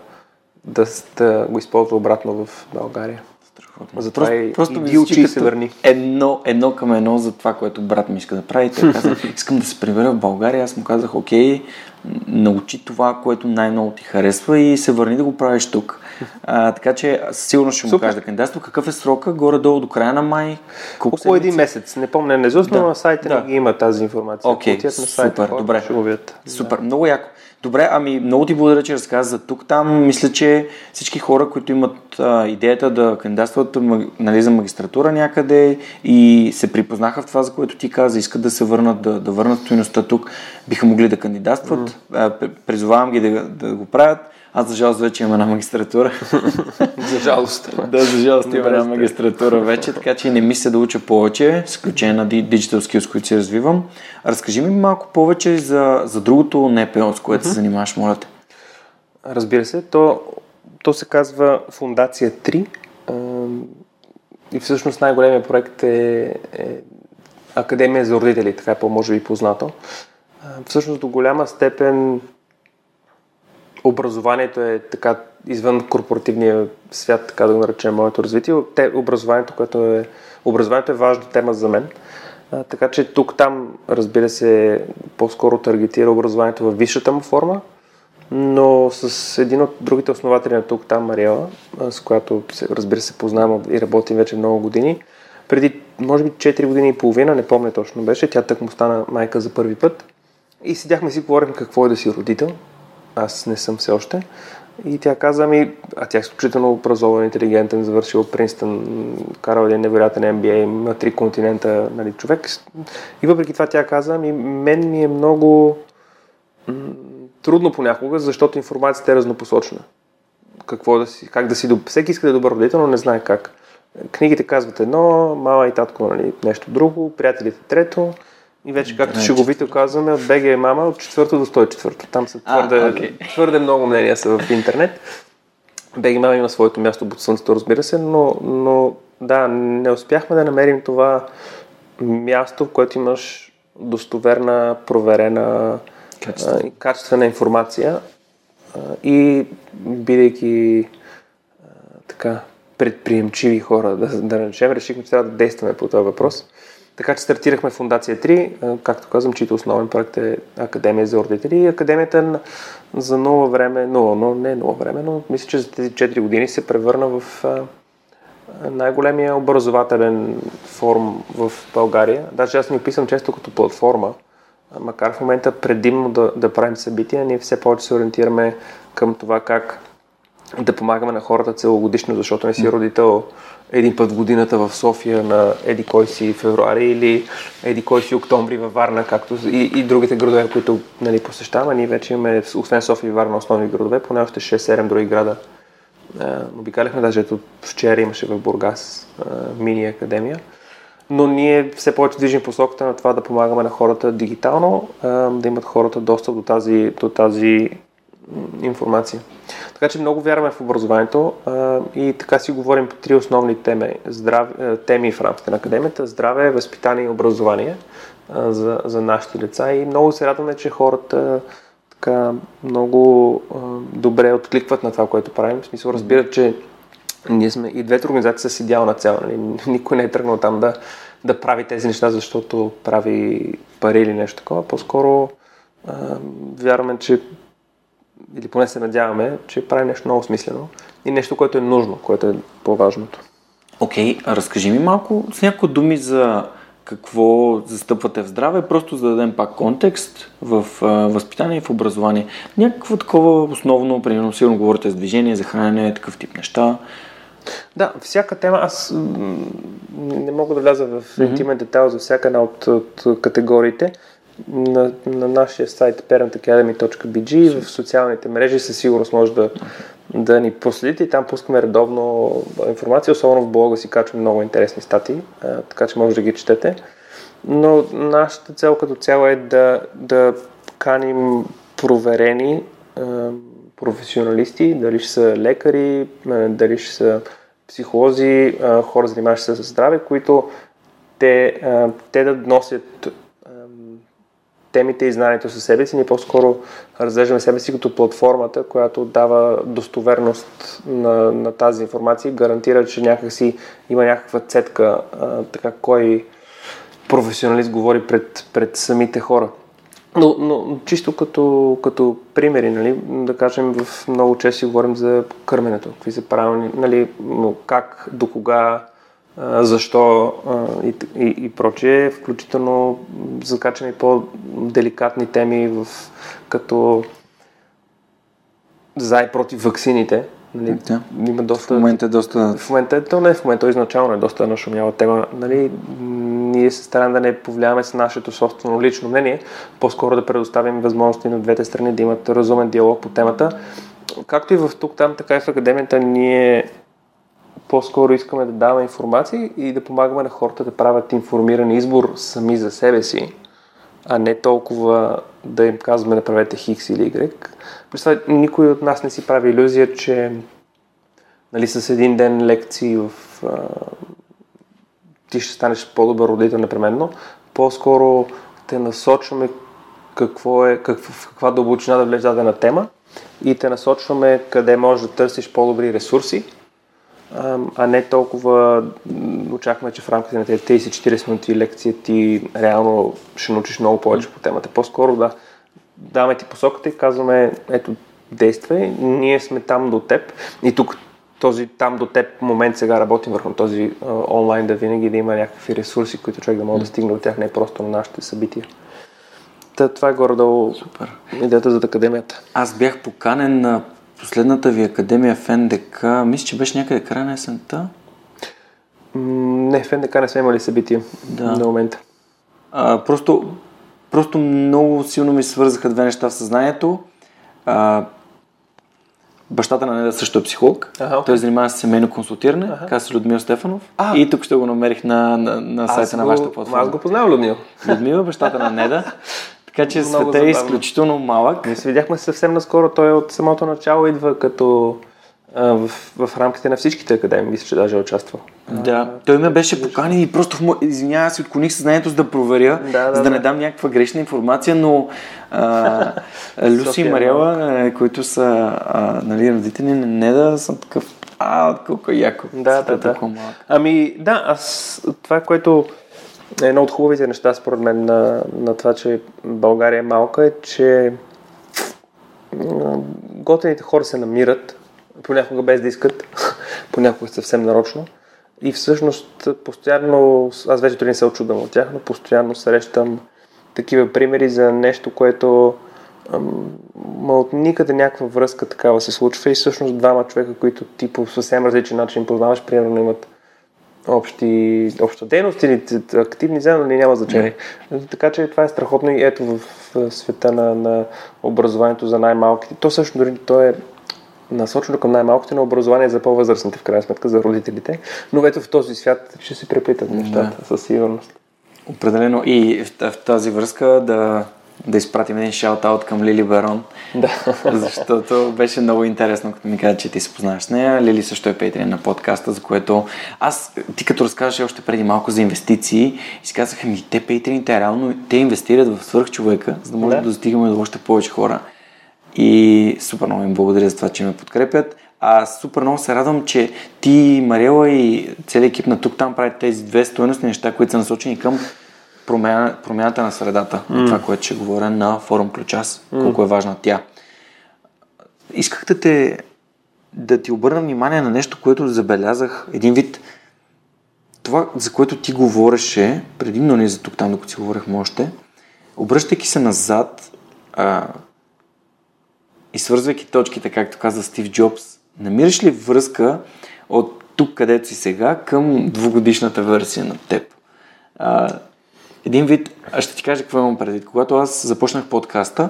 да, да го използва обратно в България. Страхотно. Затова просто, и, просто ги учи и се върни. Едно, едно към едно за това, което брат ми иска да прави. Той каза, *laughs* искам да се прибера в България. Аз му казах, окей, научи това, което най-много ти харесва и се върни да го правиш тук. А, така че сигурно ще му Супер. кажа да кандидатства. Какъв е срока? Горе-долу до края на май? Колко Около един месец. Не помня не да. но на сайта да. ги има тази информация. Окей, okay. супер, добре. Супер, да. много яко. Добре, ами много ти благодаря, че разказа за тук. Там мисля, че всички хора, които имат а, идеята да кандидатстват нали, за магистратура някъде и се припознаха в това, за което ти каза, искат да се върнат, да, да върнат стоеността тук, биха могли да кандидатстват. Mm. Призовавам ги да, да го правят. Аз за жалост вече имам една магистратура. *laughs* за жалост. да, за жалост имам една магистратура вече, така че не мисля да уча повече, с изключение на Digital Skills, които си развивам. Разкажи ми малко повече за, за другото НПО, с което се занимаваш, моля те. Разбира се, то, то се казва Фундация 3 и всъщност най-големия проект е, е Академия за родители, така е по-може би познато. Всъщност до голяма степен образованието е така извън корпоративния свят, така да го наречем моето развитие. Те, образованието, което е, образованието е важна тема за мен. А, така че тук там, разбира се, по-скоро таргетира образованието в висшата му форма, но с един от другите основатели на тук там, Мариела, с която, разбира се, познавам и работим вече много години, преди, може би, 4 години и половина, не помня точно беше, тя тък му стана майка за първи път. И седяхме си говорим какво е да си родител, аз не съм все още. И тя каза ми, а тя е изключително образован, интелигентен, завършил Принстън, карал един невероятен MBA на три континента нали, човек. И въпреки това тя каза, ми, мен ми е много трудно понякога, защото информацията е разнопосочна. какво да си, как да си, всеки иска да е добър родител, но не знае как. Книгите казват едно, мама и татко нали, нещо друго, приятелите трето. И вече, както шеговито казваме, от БГ е мама от четвърто до 104. Там са твърде, а, okay. твърде много мнения са в интернет. БГ мама има своето място под слънцето, разбира се, но, но да, не успяхме да намерим това място, в което имаш достоверна, проверена Качествена, качествена информация и бидейки така предприемчиви хора, да, да речем, решихме, че трябва да действаме по този въпрос. Така че стартирахме Фундация 3, както казвам, чието основен проект е Академия за родители. И Академията за ново време, но, но не ново време, но мисля, че за тези 4 години се превърна в най-големия образователен форум в България. Даже аз ни описвам често като платформа, макар в момента предимно да, да правим събития, ние все повече се ориентираме към това как да помагаме на хората целогодишно, защото не си родител един път в годината в София на Еди кой си февруари или Еди кой си октомври във Варна, както и, и другите градове, които нали, посещаваме. Ние вече имаме, освен София и Варна, основни градове, поне още 6-7 други града. Е, обикаляхме, даже ето вчера имаше в Бургас е, мини академия. Но ние все повече движим посоката на това да помагаме на хората дигитално, е, да имат хората достъп до тази, до тази информация. Така че много вярваме в образованието и така си говорим по три основни теми, здрав... теми в рамките на академията. Здраве, възпитание и образование за, за нашите деца и много се радваме, че хората така много а, добре откликват на това, което правим. В смисъл разбират, че ние сме и двете организации с идеална цел. Нали? Никой не е тръгнал там да, да прави тези неща, защото прави пари или нещо такова. По-скоро вярваме, че или поне се надяваме, че прави нещо много смислено и нещо, което е нужно, което е по-важното. Окей, okay, разкажи ми малко с някои думи за какво застъпвате в здраве, просто за да дадем пак контекст в а, възпитание и в образование. Някакво такова основно, примерно, сигурно говорите за движение, за хранене, такъв тип неща. Да, всяка тема, аз не мога да вляза в mm-hmm. интимен детайл за всяка една от, от категориите, на, на нашия сайт parentacademy.bg в социалните мрежи със сигурност може да, да ни последите и там пускаме редовно информация, особено в блога си качваме много интересни статии, така че може да ги четете. Но нашата цел като цяло е да, да каним проверени професионалисти, дали ще са лекари, дали ще са психолози, хора занимаващи се с здраве, които те, те да носят темите и знанието със себе си, ние по-скоро разглеждаме себе си като платформата, която дава достоверност на, на тази информация и гарантира, че някакси има някаква цетка, а, така кой професионалист говори пред, пред самите хора. Но, но чисто като, като примери, нали, да кажем, в много често говорим за кърменето, какви са правилни, нали, как, до кога, защо и, и, и прочие, включително закачаме по-деликатни теми в, като за и против ваксините. Нали, да. Има доста, в момента е доста... В момента, то не, в момента изначално е доста нашумяла тема. Нали, ние се стараем да не повлияваме с нашето собствено лично мнение, по-скоро да предоставим възможности на двете страни да имат разумен диалог по темата. Както и в тук, там, така и в академията, ние по-скоро искаме да даваме информация и да помагаме на хората да правят информиран избор сами за себе си, а не толкова да им казваме направете Хикс или Y. Представя, никой от нас не си прави иллюзия, че нали, с един ден лекции в, а, ти ще станеш по-добър родител непременно. По-скоро те насочваме какво е, как, в каква дълбочина да влезе дадена тема и те насочваме къде можеш да търсиш по-добри ресурси а не толкова очакваме, че в рамките на тези 30-40 минути лекция ти реално ще научиш много повече по темата. По-скоро да даваме ти посоката и казваме, ето, действай, ние сме там до теб и тук този там до теб момент сега работим върху този а, онлайн да винаги да има някакви ресурси, които човек да може да стигне от тях, не просто на нашите събития. Та, това е горе-долу Супер. идеята за академията. Аз бях поканен на последната ви академия в НДК, мисля, че беше някъде края на есента? Не, в НДК не сме имали събития да. на момента. А, просто, просто много силно ми свързаха две неща в съзнанието. А, Бащата на Неда също е психолог. Ага. Той занимава с семейно консултиране. Казва се Людмил Стефанов. А. И тук ще го намерих на, на, на сайта Аз на вашата Аз платформа. го познавам, Людмил. Людмила, бащата на Неда. *laughs* Така че Много света е изключително малък. Ние се видяхме съвсем наскоро. Той от самото начало идва като а, в, в рамките на всичките академии. Мисля, че даже е участвал. Да, той ме беше поканен и просто в мо... извинявай, си отклоних съзнанието за да проверя, Да, да, за да не да. дам някаква грешна информация, но а, *laughs* Люси и Мариела, а, които са а, нали, родители на Неда, съм такъв, а, колко е яко. Да, да, е да. Ами, да, аз това, което е едно от хубавите неща, според мен, на, на това, че България е малка, е, че готените хора се намират, понякога без да искат, *laughs* понякога съвсем нарочно. И всъщност, постоянно, аз вече дори не се очудвам от тях, но постоянно срещам такива примери за нещо, което ма от никъде някаква връзка такава се случва и всъщност двама човека, които ти по съвсем различен начин познаваш, примерно имат общи, обща дейност или активни заедно, или няма значение. Така че това е страхотно и ето в, в света на, на образованието за най-малките. То също дори то е насочено към най-малките, но образование за по-възрастните, в крайна сметка, за родителите. Но ето в този свят ще се преплитат нещата, със сигурност. Определено и в, в тази връзка да, да изпратим един шаут-аут към Лили Барон, Да. *laughs* защото беше много интересно, като ми каза, че ти се познаваш с нея. Лили също е пейтрин на подкаста, за което аз, ти като разказваш още преди малко за инвестиции, и си казах, ми те пейтрините реално, те инвестират в свърхчовека, за да може Да. да, достигаме до още повече хора. И супер много им благодаря за това, че ме подкрепят. А супер много се радвам, че ти, Мариела и целият екип на тук там правят тези две стоеностни неща, които са насочени към промяна, промяната на средата. Mm. Това, което ще говоря на форум Ключас, mm. колко е важна тя. Исках да те да ти обърна внимание на нещо, което забелязах. Един вид това, за което ти говореше, предимно не за тук там, докато си говорихме още, обръщайки се назад а, и свързвайки точките, както каза Стив Джобс, намираш ли връзка от тук, където си сега, към двугодишната версия на теб? А, един вид, аз ще ти кажа какво имам предвид. Когато аз започнах подкаста,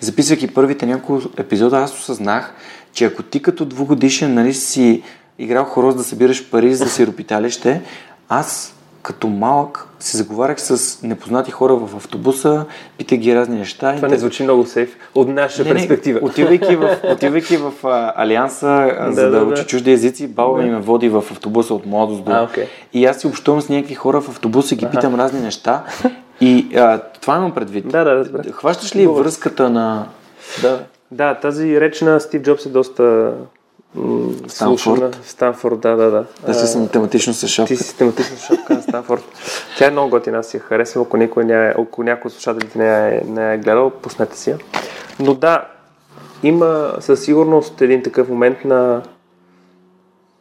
записвайки първите няколко епизода, аз осъзнах, че ако ти като двугодишен нали, си играл хороз да събираш пари за сиропиталище, аз като малък се заговарях с непознати хора в автобуса, питах ги разни неща. Това те- не звучи много сейф от наша не, не, перспектива. Отивайки в, *laughs* отивайки в а, Алианса, а, за Да, да, да, уча да. чужди езици, баба ми ме води в автобуса от младост до... А, окей. И аз си общувам с някакви хора в автобуса и ги питам разни неща. И а, това имам предвид. Да, да, разбрах. Хващаш ли връзката на... Да. Да, тази реч на Стив Джобс е доста Станфорд. слушана. Станфорд, да, да, да. Да се съм тематично с Ти шапка. си систематично шапка на Станфорд. Тя е много готина, аз си я харесвам. Ако никой, не е, ако някой от слушателите не е, не е гледал, пуснете си я. Но да, има със сигурност един такъв момент на...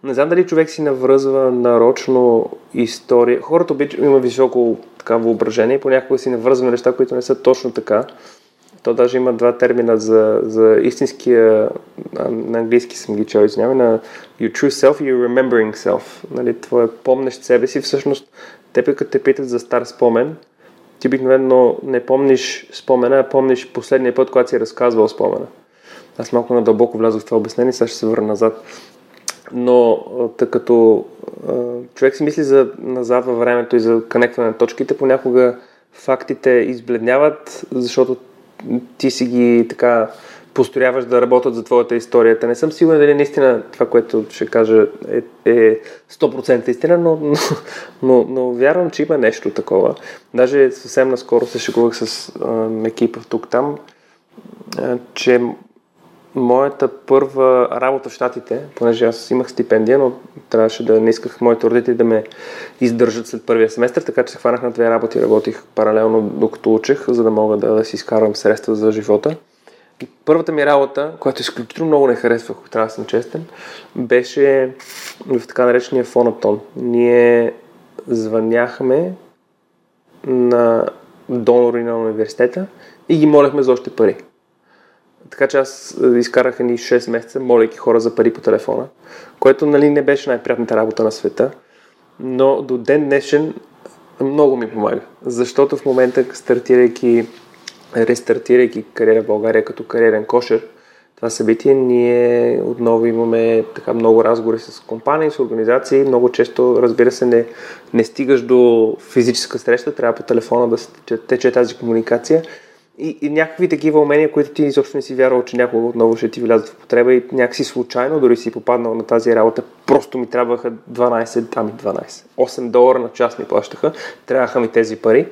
Не знам дали човек си навръзва нарочно история. Хората обичат, има високо така въображение понякога си навръзваме неща, които не са точно така. То даже има два термина за, за истинския, на английски съм ги чел, извинявай, на your true self и your remembering self. Нали, твоя помнещ себе си, всъщност, те като те питат за стар спомен, ти обикновено не помниш спомена, а помниш последния път, когато си разказвал спомена. Аз малко надълбоко влязох в това обяснение, сега ще се върна назад. Но тъй като човек си мисли за назад във времето и за конектване на точките, понякога фактите избледняват, защото ти си ги така построяваш да работят за твоята история. Та не съм сигурен дали наистина това, което ще кажа е, е 100% истина, но, но, но, но вярвам, че има нещо такова. Даже съвсем наскоро се шегувах с а, екипа тук-там, а, че моята първа работа в Штатите, понеже аз имах стипендия, но трябваше да не исках моите родители да ме издържат след първия семестър, така че се хванах на две работи, работих паралелно докато учех, за да мога да, да си изкарвам средства за живота. И първата ми работа, която изключително много не харесвах, ако трябва да съм честен, беше в така наречения фонатон. Ние звъняхме на донори на университета и ги молехме за още пари. Така че аз е, изкарах ни 6 месеца, молейки хора за пари по телефона, което нали, не беше най-приятната работа на света, но до ден днешен много ми помага, защото в момента, стартирайки, рестартирайки кариера в България като кариерен кошер, това събитие, ние отново имаме така много разговори с компании, с организации. Много често, разбира се, не, не стигаш до физическа среща, трябва по телефона да тече тази комуникация. И, и някакви такива умения, които ти изобщо не си вярвал, че някога отново ще ти влязат в потреба и някакси случайно, дори си попаднал на тази работа, просто ми трябваха 12, ами 12, 8 долара на час ми плащаха, трябваха ми тези пари.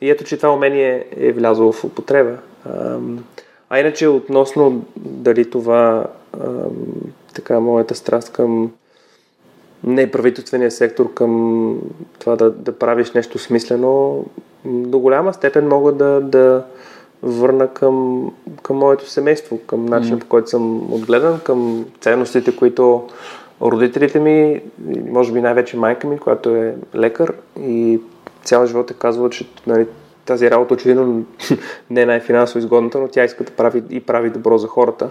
И ето, че това умение е влязло в употреба. А иначе относно дали това така моята страст към неправителствения сектор, към това да, да правиш нещо смислено, до голяма степен мога да, да върна към, към моето семейство, към начина mm. по който съм отгледан, към ценностите, които родителите ми, може би най-вече майка ми, която е лекар и цял живот е казвала, че нали, тази работа очевидно *laughs* не е най-финансово изгодната, но тя иска да прави и прави добро за хората.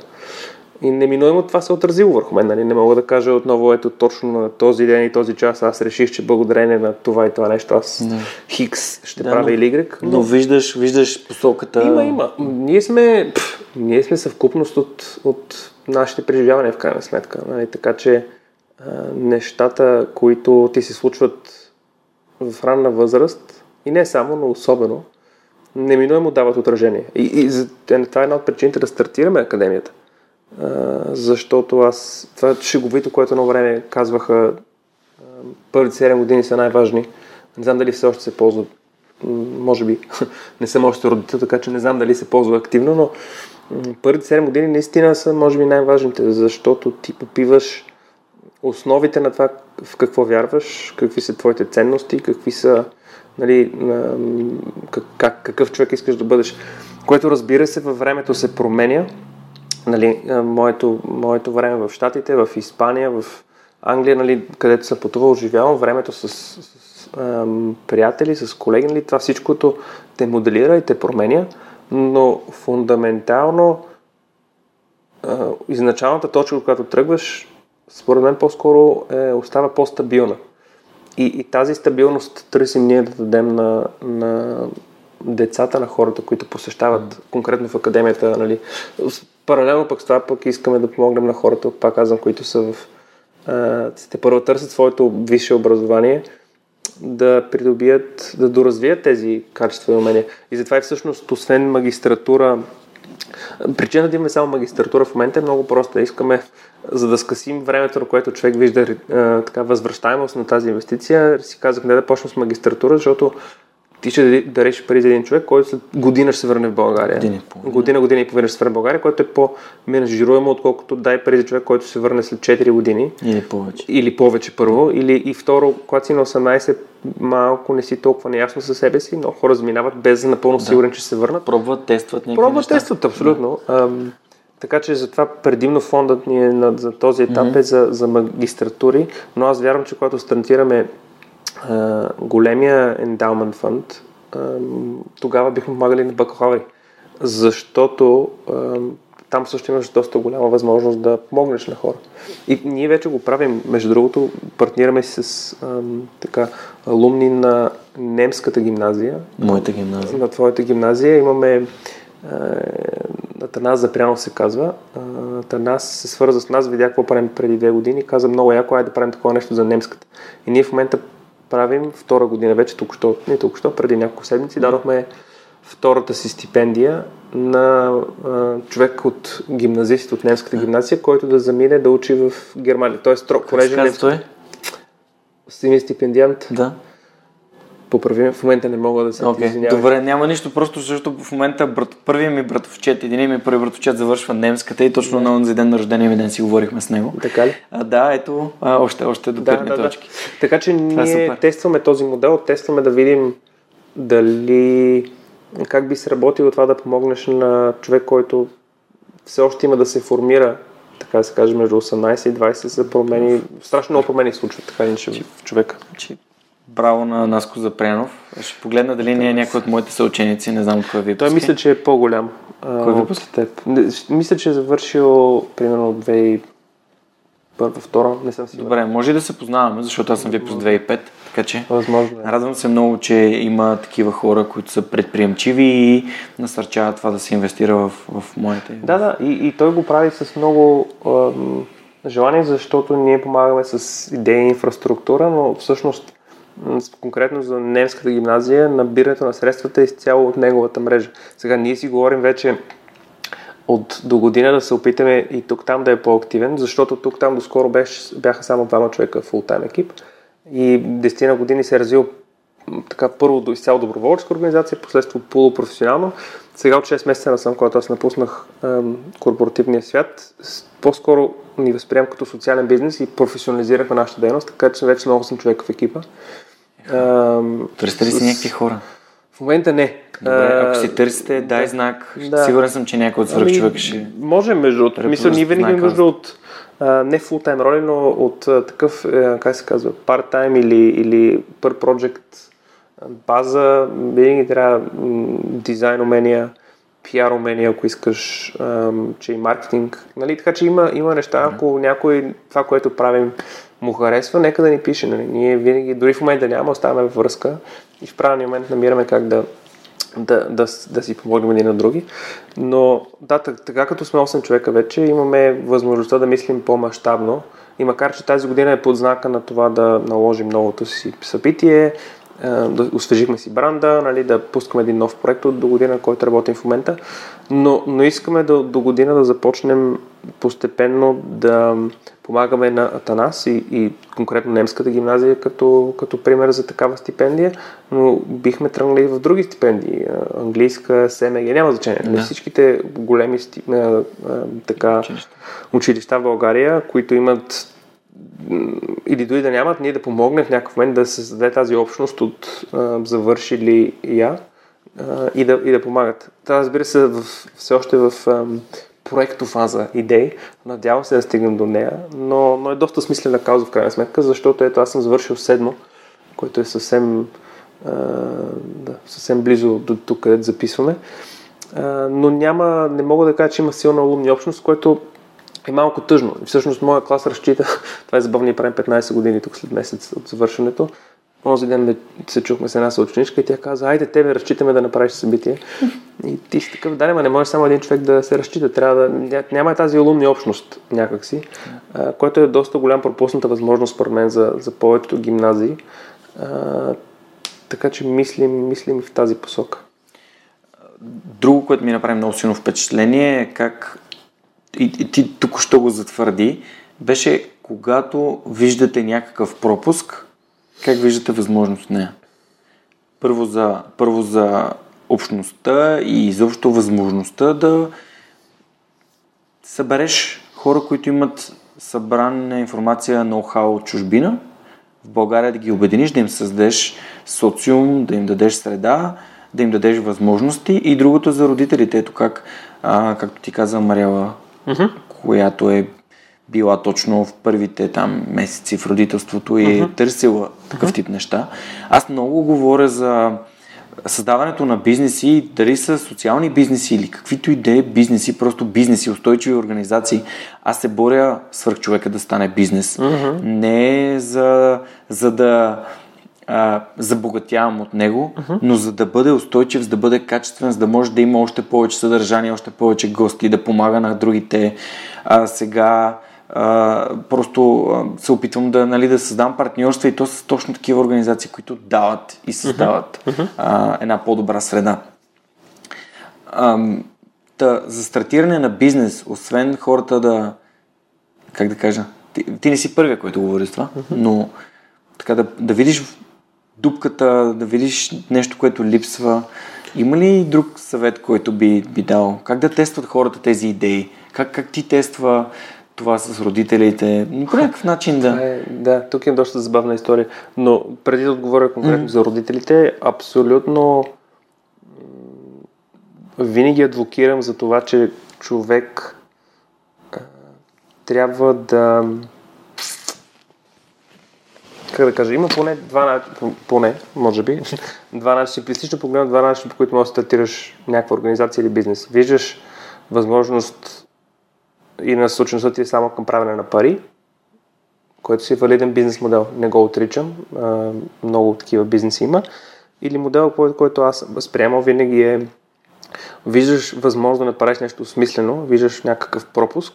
И неминуемо това се е отразило върху мен. Нали? Не мога да кажа отново, ето точно на този ден и този час аз реших, че благодарение на това и това нещо аз да. Хикс ще да, правя или Y. Но, но виждаш, виждаш посоката. Има, има. Ние сме, пф, ние сме съвкупност от, от нашите преживявания в крайна сметка. Нали? Така че а, нещата, които ти се случват в ранна възраст, и не само, но особено, неминуемо дават отражение. И, и това е една от причините да стартираме академията – защото аз, това шеговито, което едно време казваха, първите 7 години са най-важни. Не знам дали все още се ползва, може би, *laughs* не съм още родител, така че не знам дали се ползва активно, но първите 7 години наистина са, може би, най-важните, защото ти попиваш основите на това в какво вярваш, какви са твоите ценности, какви са, нали, как, какъв човек искаш да бъдеш. Което разбира се във времето се променя нали, моето, моето време в Штатите, в Испания, в Англия, нали, където съм пътувал, живявам, времето с, с, с ам, приятели, с колеги, нали, това всичкото те моделира и те променя, но фундаментално а, изначалната точка, която тръгваш, според мен по-скоро е, остава по-стабилна. И, и тази стабилност търсим ние да дадем на, на децата на хората, които посещават конкретно в академията. Нали. Паралелно пък с това пък искаме да помогнем на хората, пак казвам, които са в... А, те първо търсят своето висше образование, да придобият, да доразвият тези качества и умения. И затова и всъщност, освен магистратура, Причината да имаме само магистратура в момента е много проста. Искаме, за да скъсим времето, на което човек вижда е, така, възвръщаемост на тази инвестиция, си казах не да почнем с магистратура, защото ти ще дареш пари за един човек, който след година ще се върне в България. Година, година, година и половина ще се върне в България, което е по-менажируемо, отколкото дай пари за човек, който се върне след 4 години. Или повече. Или повече първо. Или и второ, когато си на 18, малко не си толкова неясно със себе си, но хора заминават без да напълно да. сигурен, че се върнат. Пробват, тестват някакви Пробват, неща. тестват, абсолютно. Да. Ам, така че затова предимно фондът ни е на, за този етап mm-hmm. е за, за магистратури, но аз вярвам, че когато стартираме големия ендаумент фонд, тогава бихме помагали на бакалаври, защото а, там също имаш доста голяма възможност да помогнеш на хора. И ние вече го правим. Между другото, партнираме си с а, така, алумни на немската гимназия. Моята гимназия. На твоята гимназия. Имаме Атанас Запрянов се казва. Атанас се свърза с нас, видя какво правим преди две години. Каза много яко, айде да правим такова нещо за немската. И ние в момента правим втора година вече, тук що, не тук що, преди няколко седмици дадохме втората си стипендия на а, човек от гимназист от немската гимназия, който да замине да учи в Германия. Тоест, понеже немски... той? Сини стипендиант. Да поправим. В момента не мога да се okay. извинявам. Добре, няма нищо, просто защото в момента брат, първият ми братовчет, един ми първи братовчет завършва немската и точно на онзи ден на рождения ми ден си говорихме с него. Така ли? А, да, ето, а, още, още до да, да, точки. Да. Така че Това е ние е тестваме този модел, тестваме да видим дали как би се работило това да помогнеш на човек, който все още има да се формира така да се каже, между 18 и 20 се промени, страшно много промени случват така иначе в човека. Браво на Наско Запрянов. Ще погледна дали не е някой от моите съученици, не знам от кой випуск. Той мисля, че е по-голям. Кой випуск? Теб. Мисля, че е завършил примерно 2001 втора, не съм сигурен. Добре, може и да се познаваме, защото аз съм випуск 2005. Така че, Възможно е. радвам се много, че има такива хора, които са предприемчиви и насърчават това да се инвестира в, в моите. Да, да, и, и той го прави с много ам, желание, защото ние помагаме с идеи и инфраструктура, но всъщност конкретно за немската гимназия, набирането на средствата е изцяло от неговата мрежа. Сега ние си говорим вече от до година да се опитаме и тук там да е по-активен, защото тук там доскоро беше, бяха само двама човека в фултайм екип и 10 на години се е развил така първо до изцяло доброволческа организация, последство полупрофесионално. Сега от 6 месеца насам, когато аз напуснах ем, корпоративния свят, по-скоро ни възприем като социален бизнес и професионализирахме нашата дейност, така че вече много съм човек в екипа. Търсите ли си някакви хора? В момента не. Добре, ако си търсите, дай знак. да. Сигурен съм, че някой от свръхчовека ще... Може, между другото. Мисля, ние винаги имаме нужда от а, не фултайм роли, но от а, такъв, а, как се казва, part-time или, или per project база. Винаги трябва м, дизайн умения, пиар умения, ако искаш, че и маркетинг. Нали? Така че има, има неща, ако някой това, което правим, му харесва, нека да ни пише. Нали? Ние винаги, дори в момента няма, оставаме връзка и в правилния момент намираме как да, да, да, да си помогнем един на други. Но да, так- така като сме 8 човека вече, имаме възможността да мислим по-масштабно. И макар, че тази година е под знака на това да наложим новото си събитие, е, да освежихме си бранда, нали, да пускаме един нов проект от до година, който работим в момента, но, но искаме да, до година да започнем постепенно да помагаме на Атанас и, и конкретно немската гимназия като, като пример за такава стипендия, но бихме тръгнали и в други стипендии. А, Английска, СМГ, няма значение. Да. Всичките големи сти, а, а, така, Училища. училища в България, които имат или дори да нямат, ние да помогнем в някакъв момент да се създаде тази общност от а, завършили я а, и, да, и да помагат. Това разбира се в, все още в ам, проектофаза идеи. Надявам се да стигнем до нея, но, но е доста смислена кауза в крайна сметка, защото ето аз съм завършил седмо, което е съвсем, а, да, съвсем близо до тук, където записваме. А, но няма, не мога да кажа, че има силна алумни общност, което е малко тъжно. И всъщност моя клас разчита, *laughs* това е забавно, ние правим 15 години тук след месец от завършването. Онзи ден се чухме с една съученичка и тя каза, айде тебе разчитаме да направиш събитие. И ти си такъв, да, ма не може само един човек да се разчита. Трябва да, ня- няма тази алумни общност някакси, което е доста голям пропусната възможност според мен за, за повечето гимназии. А, така че мислим, мислим в тази посока. Друго, което ми направи много силно впечатление е как и, и ти тук що го затвърди, беше когато виждате някакъв пропуск, как виждате възможност в нея. Първо за, първо за общността и изобщо възможността да събереш хора, които имат събрана информация, ноу-хау от чужбина, в България да ги обединиш, да им създадеш социум, да им дадеш среда, да им дадеш възможности и другото за родителите. Ето как, а, както ти каза Мариела, mm-hmm. която е била точно в първите там месеци в родителството и е търсила такъв тип неща. Аз много говоря за създаването на бизнеси, дали са социални бизнеси или каквито и да е бизнеси, просто бизнеси, устойчиви организации. Аз се боря свърхчовека да стане бизнес. Mm-hmm. Не за, за да а, забогатявам от него, uh-huh. но за да бъде устойчив, за да бъде качествен, за да може да има още повече съдържание, още повече гости, да помага на другите. А, сега а, просто а, се опитвам да, нали, да създам партньорства и то с точно такива организации, които дават и създават uh-huh. а, една по-добра среда. А, та, за стартиране на бизнес, освен хората да, как да кажа, ти, ти не си първия, който говори с това, uh-huh. но така да, да видиш дупката, да видиш нещо, което липсва. Има ли друг съвет, който би, би дал? Как да тестват хората тези идеи? Как, как ти тества това с родителите? По някакъв начин да... Е, да, тук е доста забавна история. Но преди да отговоря конкретно mm. за родителите, абсолютно винаги адвокирам за това, че човек а, трябва да как да кажа, има поне два начина, поне, може би, *laughs* два начина, при лично погледно два начина, по които можеш да стартираш някаква организация или бизнес. Виждаш възможност и насочеността ти е само към правене на пари, който си е валиден бизнес модел. Не го отричам, а, много такива бизнеси има. Или модел, който, аз възприемал винаги е виждаш възможност да направиш нещо смислено, виждаш някакъв пропуск.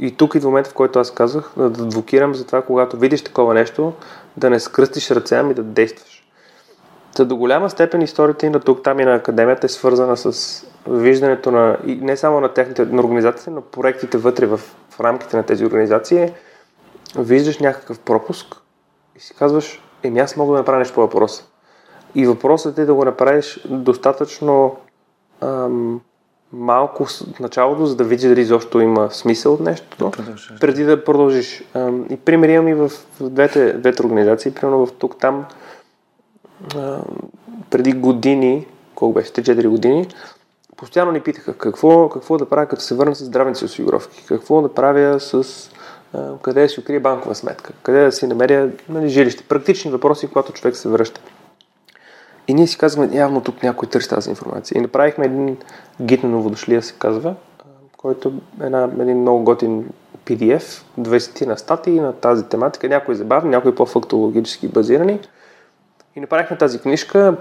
И тук и в момента, в който аз казах, да адвокирам за това, когато видиш такова нещо, да не скръстиш ръце, ами да действаш. Та до голяма степен историята и на тук, там и на академията е свързана с виждането на, и не само на техните на организациите, но проектите вътре в, в рамките на тези организации. Виждаш някакъв пропуск и си казваш, еми аз мога да направя нещо по въпроса. И въпросът е да го направиш достатъчно ам, малко в началото, за да видиш дали изобщо има смисъл от нещо, преди да продължиш. Ам, и примери имам и в, двете, двете организации, примерно в тук-там, преди години, колко беше, 3-4 години, постоянно ни питаха какво, какво да правя, като се върна с здравните осигуровки, какво да правя с а, къде да си открия банкова сметка, къде да си намеря нали, жилище. Практични въпроси, когато човек се връща. И ние си казваме, явно тук някой търси тази информация. И направихме един гид на новодошлия, се казва, който е една, един много готин PDF, 20 на статии на тази тематика, някои забавни, някои по-фактологически базирани. И направихме тази книжка,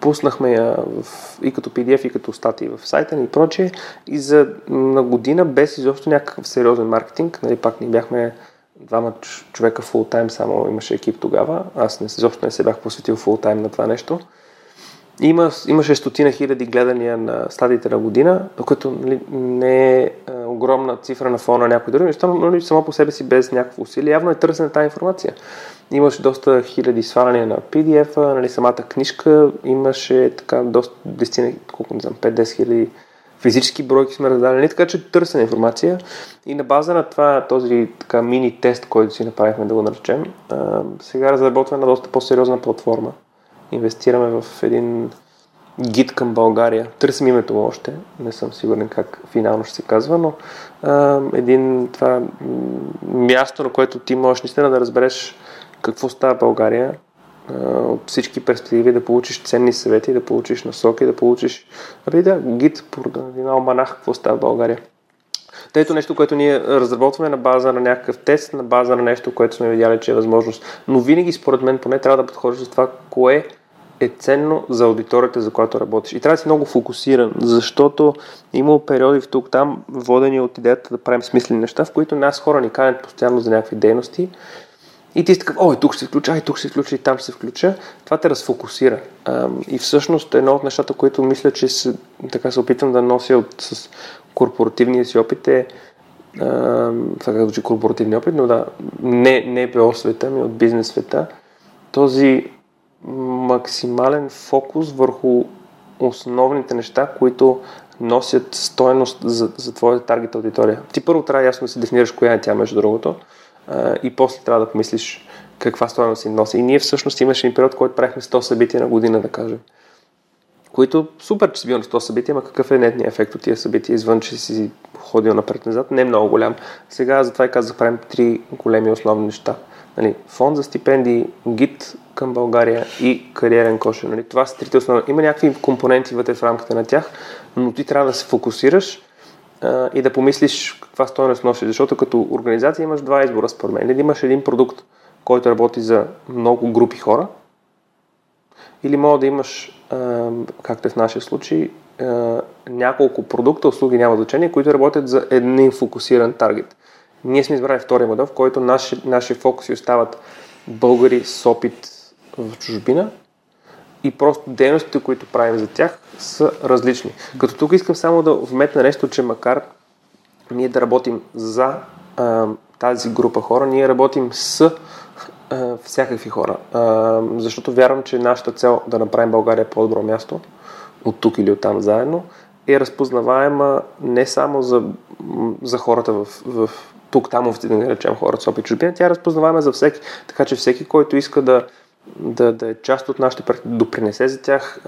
пуснахме я в, и като PDF, и като статии в сайта ни и прочее. И за на година, без изобщо някакъв сериозен маркетинг, нали, пак ни бяхме двама човека фултайм, само имаше екип тогава. Аз не, изобщо не се бях посветил фултайм на това нещо. Има, имаше стотина хиляди гледания на стадиите на година, което нали, не е огромна цифра на фона на някои други неща, но нали, само по себе си без някакво усилие. Явно е търсена тази информация. Имаше доста хиляди сваляния на PDF-а, нали, самата книжка имаше така доста, 10, колко не знам, 5-10 хиляди физически бройки сме раздали, така че търсена информация и на база на това, този така мини тест, който си направихме да го наречем, сега разработваме на доста по-сериозна платформа. Инвестираме в един гид към България. Търсим името още, не съм сигурен как финално ще се казва, но а, един това място, на което ти можеш наистина да разбереш какво става България, от всички перспективи, да получиш ценни съвети, да получиш насоки, да получиш ами да, гид, един алманах, какво става България. Тето нещо, което ние разработваме на база на някакъв тест, на база на нещо, което сме видяли, че е възможност. Но винаги, според мен, поне трябва да подходиш за това, кое е ценно за аудиторията, за която работиш. И трябва да си много фокусиран, защото има периоди в тук там, водени от идеята да правим смислени неща, в които нас хора ни канят постоянно за някакви дейности и ти си такъв, ой, тук се включа, и тук се включа, и там се включа. Това те разфокусира. и всъщност едно от нещата, които мисля, че се, така се опитвам да нося от, с корпоративния си опит е така звучи корпоративния опит, но да, не, не ПО света, ми от бизнес света, този максимален фокус върху основните неща, които носят стоеност за, за твоята таргет аудитория. Ти първо трябва ясно да си дефинираш коя е тя, между другото, и после трябва да помислиш каква стоеност си носи. И ние всъщност имаше един период, който правихме 100 събития на година, да кажем. Които супер, че си бил на 100 събития, ама какъв е нетният ефект от тия събития, извън, че си ходил напред-назад, не е много голям. Сега затова и казах, правим три големи основни неща. Нали, фонд за стипендии, гид към България и кариерен кошер. Нали, това са трите основни. Има някакви компоненти вътре в рамките на тях, но ти трябва да се фокусираш а, и да помислиш каква стоеност носи. Защото като организация имаш два избора, според мен. Или имаш един продукт, който работи за много групи хора, или мога да имаш, а, както е в нашия случай, а, няколко продукта, услуги няма значение, които работят за един фокусиран таргет. Ние сме избрали втория модел, в който наши, наши фокуси остават българи с опит в чужбина и просто дейностите, които правим за тях, са различни. Като тук искам само да вметна нещо, че макар ние да работим за а, тази група хора, ние работим с а, всякакви хора. А, защото вярвам, че нашата цел да направим България по-добро място, от тук или от там заедно, е разпознаваема не само за, за хората в, в тук, там, да речем хората с опит чужбина, тя е разпознаваема за всеки. Така че всеки, който иска да, да, да е част от нашите проекти, да допринесе за тях,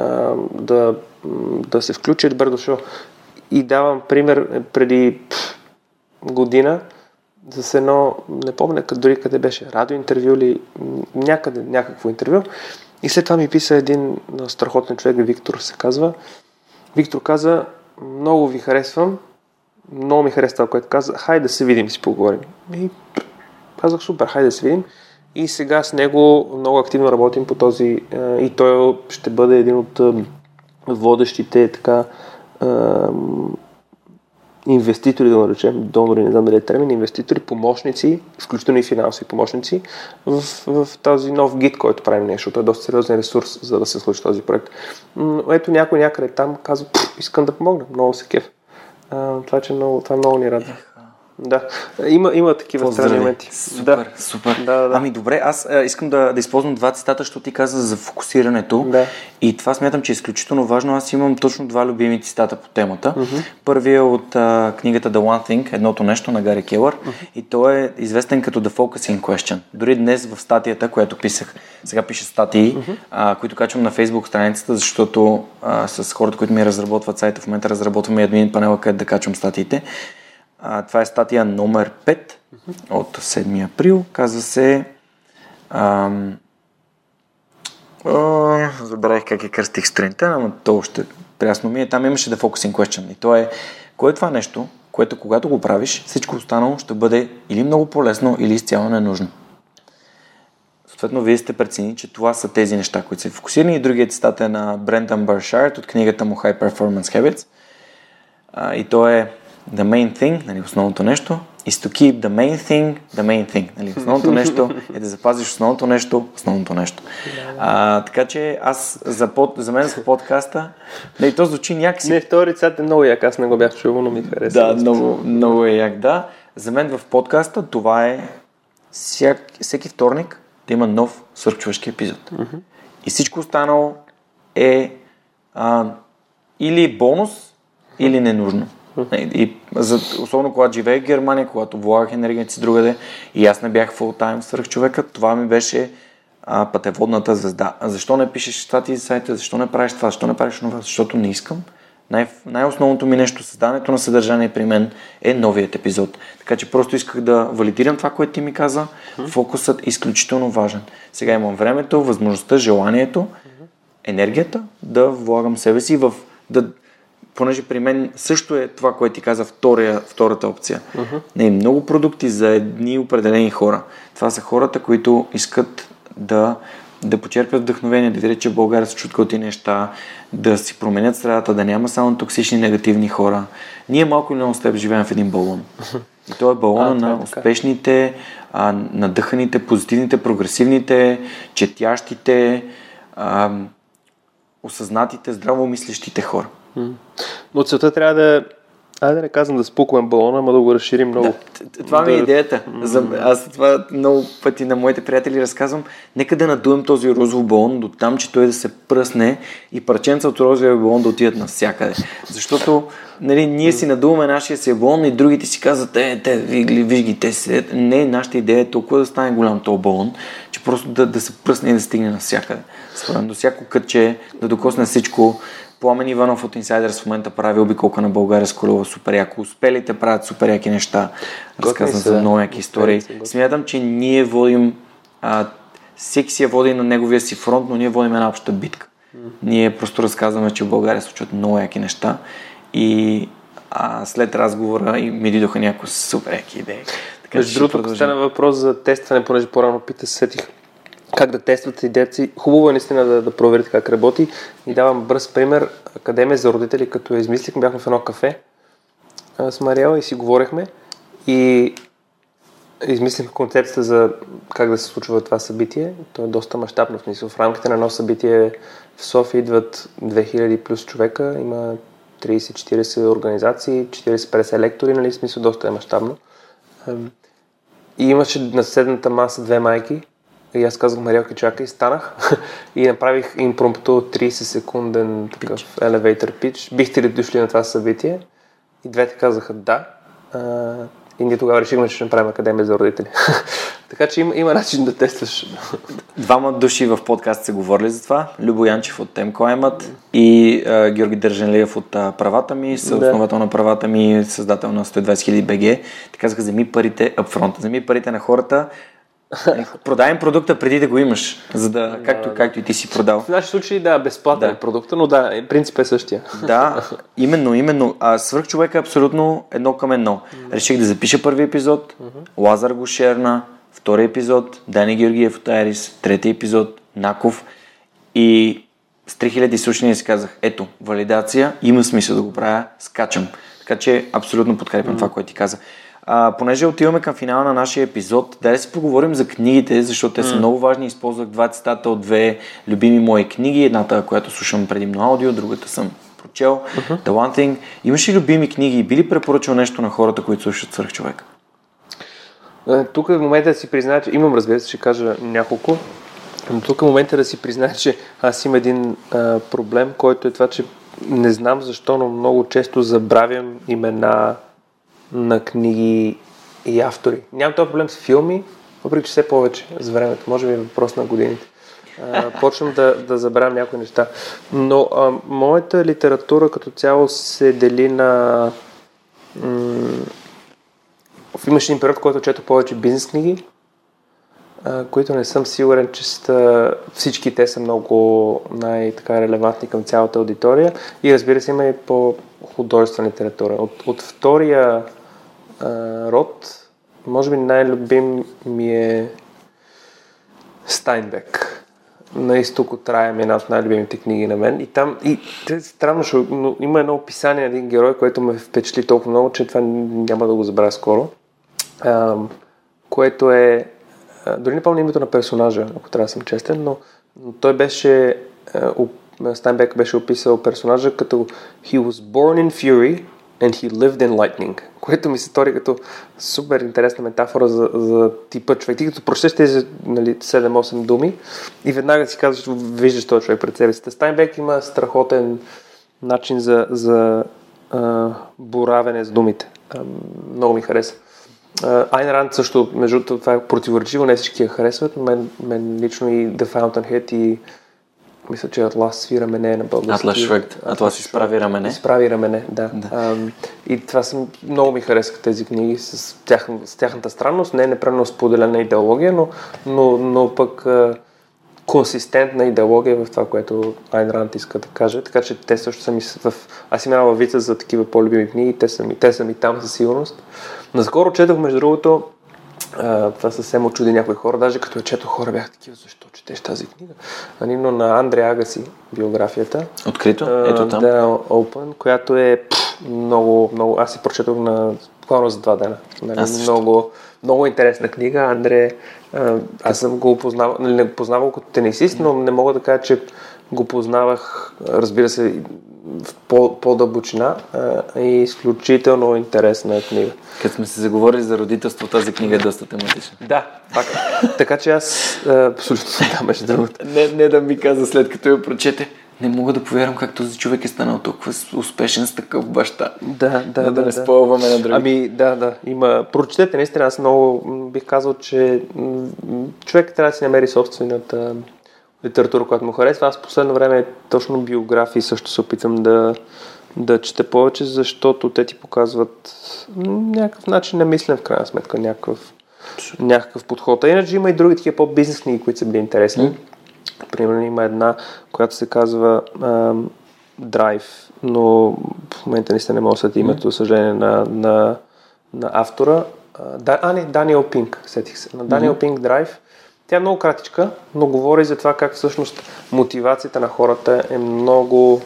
да, да се включи, е добре дошъл. И давам пример преди година с едно, не помня дори къде беше, радиоинтервю или някъде, някакво интервю. И след това ми писа един страхотен човек, Виктор се казва. Виктор каза, много ви харесвам, много ми харесва това, което каза, хайде да се видим си поговорим. И казах супер, хайде да се видим. И сега с него много активно работим по този и той ще бъде един от водещите така инвеститори, да наречем, донори, не знам дали е термин, инвеститори, помощници, включително и финансови помощници в, в този нов гид, който правим нещо, защото е доста сериозен ресурс, за да се случи този проект. Но ето някой някъде там казва, искам да помогна, много се кеф. Това, че много, това много ни радва. Да, има, има такива странни моменти. Супер, да. супер. Да, да, да. Ами добре, аз а, искам да, да използвам два цитата, защото ти каза за фокусирането. Да. И това смятам, че е изключително важно. Аз имам точно два любими цитата по темата. Mm-hmm. Първият е от а, книгата The One Thing, едното нещо на Гари Келър. Mm-hmm. И той е известен като The Focusing Question. Дори днес в статията, която писах, сега пише статии, mm-hmm. а, които качвам на Facebook страницата, защото а, с хората, които ми разработват сайта, в момента разработваме админ панела, където да качвам статиите. А, това е статия номер 5 от 7 април. Казва се... Ам, о, забравих как е кръстих сутринта, но то още прясно ми е. Там имаше да focusing question. И то е, кое е това нещо, което когато го правиш, всичко останало ще бъде или много по-лесно, или изцяло ненужно. Съответно, вие сте прецени, че това са тези неща, които са фокусирани. И другият цитат е на Брендан Баршард от книгата му High Performance Habits. А, и то е the main thing, нали, основното нещо, is to keep the main thing, the main thing. Нали, основното нещо е да запазиш основното нещо, основното нещо. А, така че аз за, под, за мен с подкаста, нали, то звучи някакси... Не, втори цят е много як, аз не го бях чувал, но ми хареса. Да, много, много е як, да. За мен в подкаста това е всяк, всеки вторник да има нов свърхчовешки епизод. Mm-hmm. И всичко останало е а, или бонус, или ненужно. И, за, особено когато живеех в Германия, когато влагах енергията си другаде и аз не бях фултайм свръх човека, това ми беше а, пътеводната звезда. А защо не пишеш статии за сайта, защо не правиш това, защо не правиш това? Защото не искам. Най- най-основното ми нещо, създането на съдържание при мен е новият епизод. Така че просто исках да валидирам това, което ти ми каза. Фокусът е изключително важен. Сега имам времето, възможността, желанието, енергията да влагам себе си в да, понеже при мен също е това, което ти каза, втория, втората опция. Uh-huh. Не, много продукти за едни определени хора. Това са хората, които искат да, да почерпят вдъхновение, да видят, че в България се чуткат ти неща, да си променят средата, да няма само токсични, негативни хора. Ние малко или много с теб живеем в един балон. И то е балона а, на е успешните, а, надъханите, позитивните, прогресивните, четящите, а, осъзнатите, здравомислещите хора. Но целта трябва да Айде да не казвам да спукваме балона, ама да го разширим много. Да, това ми е идеята. За, аз това много пъти на моите приятели разказвам. Нека да надуем този розов балон до там, че той да се пръсне и парченца от розовия балон да отидат навсякъде. Защото нали, ние си надуваме нашия си балон и другите си казват, е, те, виж ги, те се... Не, нашата идея е толкова да стане голям този балон, че просто да, да се пръсне и да стигне навсякъде. Според до всяко кътче, да докосне всичко, Пламен Иванов от Insiders в момента прави обиколка на България с колело супер яко. Успелите правят супер яки неща. Разказвам за много яки истории. Смятам, че ние водим а, всеки си я води на неговия си фронт, но ние водим една обща битка. Mm. Ние просто разказваме, че в България случват много яки неща и а, след разговора и ми дойдоха някои супер яки идеи. Така, Между другото, стана въпрос за тестване, понеже по-рано пита, сетих как да тестват идеята си. Хубаво е наистина да, да проверите как работи. И давам бърз пример. Академия за родители, като я измислихме, бяхме в едно кафе а, с Мариела и си говорехме. И измислихме концепцията за как да се случва това събитие. То е доста мащабно. В смисъл, в рамките на едно събитие в София идват 2000 плюс човека. Има 30-40 организации, 40-50 лектори, нали? В смисъл, доста е мащабно. И имаше на седната маса две майки, и аз казах, Мариелка, чакай, станах *laughs* и направих импромпто 30 секунден такъв pitch. elevator pitch. Бихте ли дошли на това събитие? И двете казаха да. И ние тогава решихме, че ще направим академия за родители. *laughs* така че има, има начин да тестваш. *laughs* Двама души в подкаст се говорили за това. Любо Янчев от Темко Емат и а, Георги Държанлиев от а, правата ми, съосновател да. на правата ми, създател на 120 000 БГ. Така казаха, вземи парите upfront, вземи парите на хората, Продай им продукта преди да го имаш, за да, както, да, както и ти си продал. В нашия случай, да, безплатен да. е продукта, но да, принцип е същия. Да, *laughs* именно, именно. А свърх човек е абсолютно едно към едно. Реших да запиша първи епизод, Лазар го шерна, втори епизод, Дани Георгиев от Айрис, трети епизод, Наков и с 3000 слушания си казах, ето, валидация, има смисъл да го правя, скачам. Така че абсолютно подкрепям mm. това, което ти каза. А, понеже отиваме към финала на нашия епизод, дай да си поговорим за книгите, защото те са mm. много важни. Използвах два цитата от две любими мои книги. Едната, която слушам предимно аудио, другата съм прочел. Uh-huh. The One Thing. Имаш ли любими книги и би ли препоръчал нещо на хората, които слушат свърх човека? Е, тук в момента да си призная, че имам, разбира се, ще кажа няколко. Но тук в момента да си призная, че аз имам един а, проблем, който е това, че не знам защо, но много често забравям имена на книги и автори. Нямам този проблем с филми, въпреки че все повече с времето. Може би е въпрос на годините. А, *laughs* почвам да, да забравям някои неща. Но а, моята литература като цяло се дели на... М- имаше един период, в който чето повече бизнес книги, а, които не съм сигурен, че ста, всички те са много най-така релевантни към цялата аудитория. И разбира се, има и по-художествена литература. От, от втория а, род, може би най-любим ми е Стайнбек. На изток от рая ми е една от най-любимите книги на мен. И там, и те, странно, но има едно описание на един герой, което ме впечатли толкова много, че това няма да го забравя скоро. А, което е дори не помня името на персонажа, ако трябва да съм честен, но, но той беше, Стайнбек беше описал персонажа като He was born in fury and he lived in lightning, което ми се стори като супер интересна метафора за, за типа човек. Ти като прочетеш тези нали, 7-8 думи и веднага си казваш, виждаш този човек пред себе си. Стайнбек има страхотен начин за, за а, боравене с думите. А, много ми хареса. Айн Ранд също, между това е противоречиво, не всички я харесват, мен, мен лично и The Fountainhead и мисля, че Атлас свира мене на български. Атлас Швект. Атлас изправи рамене. Изправи рамене, да. да. А, и това съм, много ми харесаха тези книги с, тях, с тяхната странност, не е непременно споделена идеология, но, но, но пък а, консистентна идеология в това, което Айн Ранд иска да каже. Така че те също са ми в... Аз имам вица за такива по-любими книги, те са ми, те са ми там със сигурност. Наскоро четох, между другото, а, това съвсем очуди някои хора, даже като я чето хора бях такива, защо четеш тази книга? Ани, но на Андре Агаси, биографията. Открито? Ето там. Да, Open, която е пff, много, много, аз си прочетох на буквално за два дена. Нали, много, много интересна книга. Андре, а, аз съм го познавал, нали, не познавал като тенисист, но не мога да кажа, че го познавах, разбира се, в по, по-дълбочина и изключително интересна книга. Като сме се заговорили за родителство, тази книга е доста тематична. Да, пак. така че аз абсолютно *laughs* да, между другото. Не, не да ми каза след като я прочете, не мога да повярвам как този човек е станал толкова успешен с такъв баща. Да, да, да. Да, да не спълваме на други. Ами, да, да. Има. Прочетете, наистина, аз много бих казал, че човек трябва да си намери собствената литература, която му харесва. Аз последно време точно биографии също се опитвам да, да чета повече, защото те ти показват някакъв начин на мислене в крайна сметка, някакъв, някакъв подход. А иначе има и други такива по-бизнес книги, които са били интересни. Mm. Примерно има една, която се казва uh, Drive, но в момента наистина не мога да сети името, съжаление, на, на, на автора. Uh, а, не, Даниел Пинк, сетих се. На Даниел. Пинк Drive тя е много кратичка, но говори за това как всъщност мотивацията на хората е много...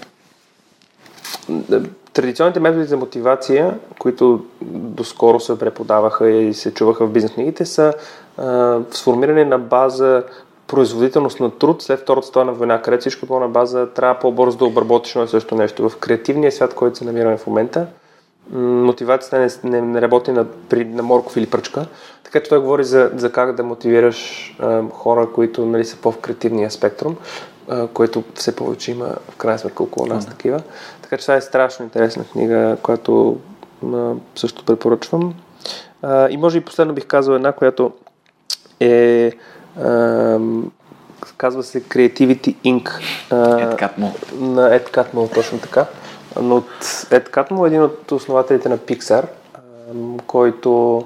Традиционните методи за мотивация, които доскоро се преподаваха и се чуваха в бизнес книгите, са а, сформирани на база производителност на труд след Втората световна война, където всичко било на база трябва по-бързо да обработиш едно също нещо. В креативния свят, който се намираме в момента, мотивацията не, не, не работи на, при, на морков или пръчка. Така че той говори за, за как да мотивираш а, хора, които нали, са по-в креативния спектрум, а, което все повече има в крайна сметка около нас mm-hmm. такива. Така че това е страшно интересна книга, която а, също препоръчвам. А, и може и последно бих казал една, която е а, казва се Creativity Inc. Ed Catmull. На Ed Catmull, точно така. Но Ed Catmull е един от основателите на Pixar, който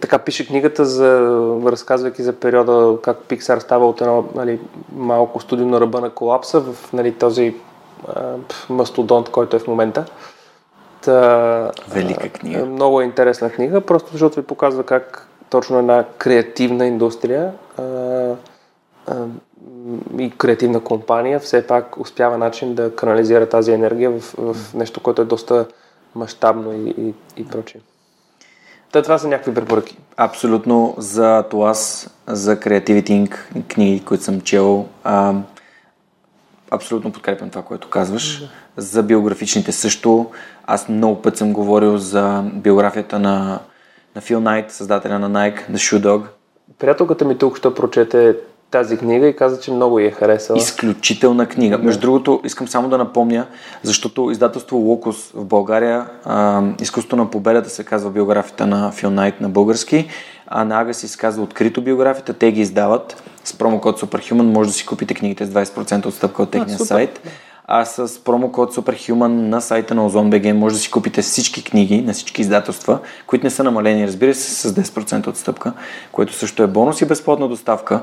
така пише книгата, за, разказвайки за периода как Pixar става от едно нали, малко студио на ръба на колапса в нали, този а, мастодонт, който е в момента. Та, Велика книга. Много е интересна книга, просто защото ви показва как точно една креативна индустрия а, а, и креативна компания все пак успява начин да канализира тази енергия в, в нещо, което е доста мащабно и, и, и прочее. Та, това са някакви препоръки. Абсолютно за Туас, за Creativity Inc. книги, които съм чел. А, абсолютно подкрепям това, което казваш. Да. За биографичните също. Аз много път съм говорил за биографията на, на Фил Найт, създателя на Nike, The Shoe Dog. Приятелката ми тук ще прочете тази книга и каза, че много я е харесала. Изключителна книга. Да. Между другото, искам само да напомня, защото издателство Локус в България, а, изкуството на победата се казва биографията на Фил Найт на български, а на Ага се казва открито биографията, те ги издават с промокод Superhuman, може да си купите книгите с 20% отстъпка от техния а, сайт. А с промокод Superhuman на сайта на OzonBG може да си купите всички книги на всички издателства, които не са намалени, разбира се, с 10% отстъпка, което също е бонус и безплатна доставка.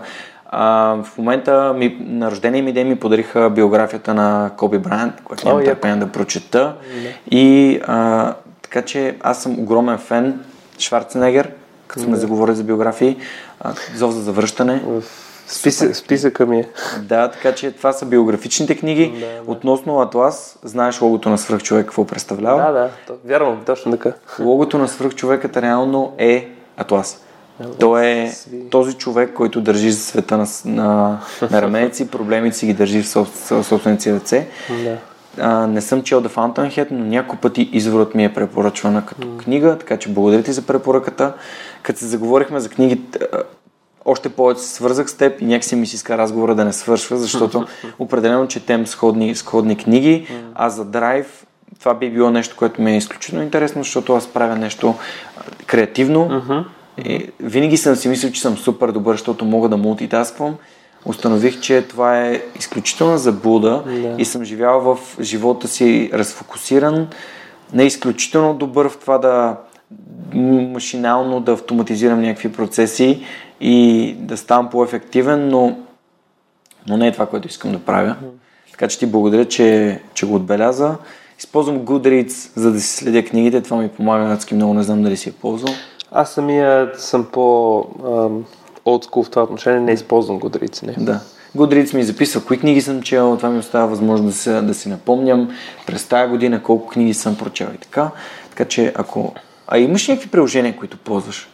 А, в момента ми, на рождения ми ден ми подариха биографията на Коби Брайант, която нямам търпение да прочета. Не. И а, така че аз съм огромен фен Шварценегер, като сме заговорили за биографии, а, Зов за завръщане. Списък, списъка ми е. Да, така че това са биографичните книги. Да, да. Относно Атлас, знаеш логото на свръхчовек какво представлява? Да, да, вярвам, точно така. Логото на свръхчовекът реално е Атлас. Той е този човек, който държи света на, на, на раменици, проблемите си ги държи в собствените си ръце. Да. А, не съм чел The Fountainhead, но няколко пъти изворът ми е препоръчвана като mm. книга, така че благодаря ти за препоръката. Като се заговорихме за книгите, още повече се свързах с теб и някакси ми си иска разговора да не свършва, защото *laughs* определено четем сходни, сходни книги, mm. а за драйв това би било нещо, което ми е изключително интересно, защото аз правя нещо креативно, mm-hmm и винаги съм си мислил, че съм супер добър, защото мога да мултитасквам. Установих, че това е изключителна заблуда да. и съм живял в живота си разфокусиран, не изключително добър в това да машинално да автоматизирам някакви процеси и да ставам по-ефективен, но, но не е това, което искам да правя. Така че ти благодаря, че, че го отбеляза. Използвам Goodreads, за да си следя книгите. Това ми помага адски много, не знам дали си е ползвал. Аз самия съм по олдскул в това отношение, не използвам Goodreads. Не. Да. Goodreads ми записва кои книги съм чел, това ми остава възможност да, се, да си напомням през тази година колко книги съм прочел и така. Така че ако... А имаш някакви приложения, които ползваш?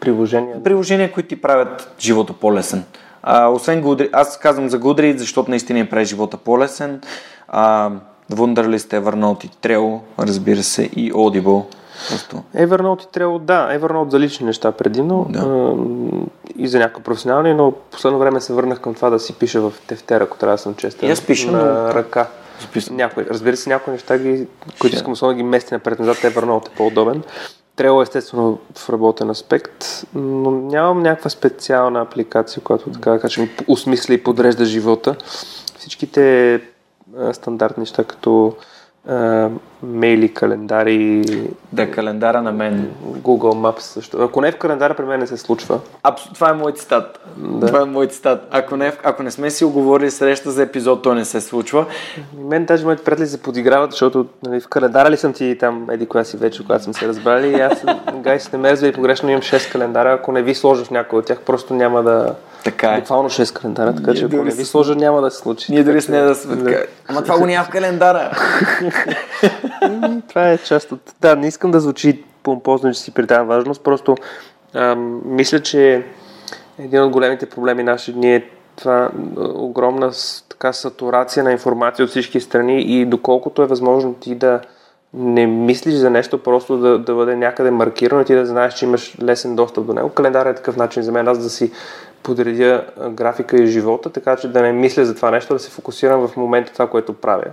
Приложения? Приложения, които ти правят живота по-лесен. А, освен Goodreads, аз казвам за Goodreads, защото наистина я прави живота по-лесен. А, Wunderlist, Evernote и Trello, разбира се, и Audible. Просто. Evernote и трябва, да, Evernote за лични неща предимно да. а, и за някакви професионални, но последно време се върнах към това да си пиша в тефтера, ако трябва да съм честен. И аз пиша на но... ръка. Някои, разбира се, някои неща, ги, които искам особено да ги мести напред-назад, Evernote е по-удобен. Трябва естествено в работен аспект, но нямам някаква специална апликация, която така да кажем осмисля и подрежда живота. Всичките стандартни неща, като мейли, календари. Да, календара на мен. Google Maps също. Ако не е в календара, при мен не се случва. Абс... Това е мой цитат. Да. Това е мой цитат. Ако не, ако не сме си оговорили среща за епизод, то не се случва. И мен даже моите приятели се подиграват, защото нали, в календара ли съм ти там, еди коя си вече, когато съм се разбрали. И аз, *laughs* гай, не ме и погрешно имам 6 календара. Ако не ви сложа в някой от тях, просто няма да така е. Буквално 6 календара, така че ако не ви сложа, няма да се случи. Ние дори с нея да сме така. Ама това го няма в календара. това е част от... Да, не искам да звучи помпозно, че си придавам важност, просто ам, мисля, че един от големите проблеми наши дни е това огромна така сатурация на информация от всички страни и доколкото е възможно ти да не мислиш за нещо, просто да, да бъде някъде маркирано и ти да знаеш, че имаш лесен достъп до него. Календар е такъв начин за мен аз да си подредя графика и живота, така че да не мисля за това нещо, да се фокусирам в момента това, което правя.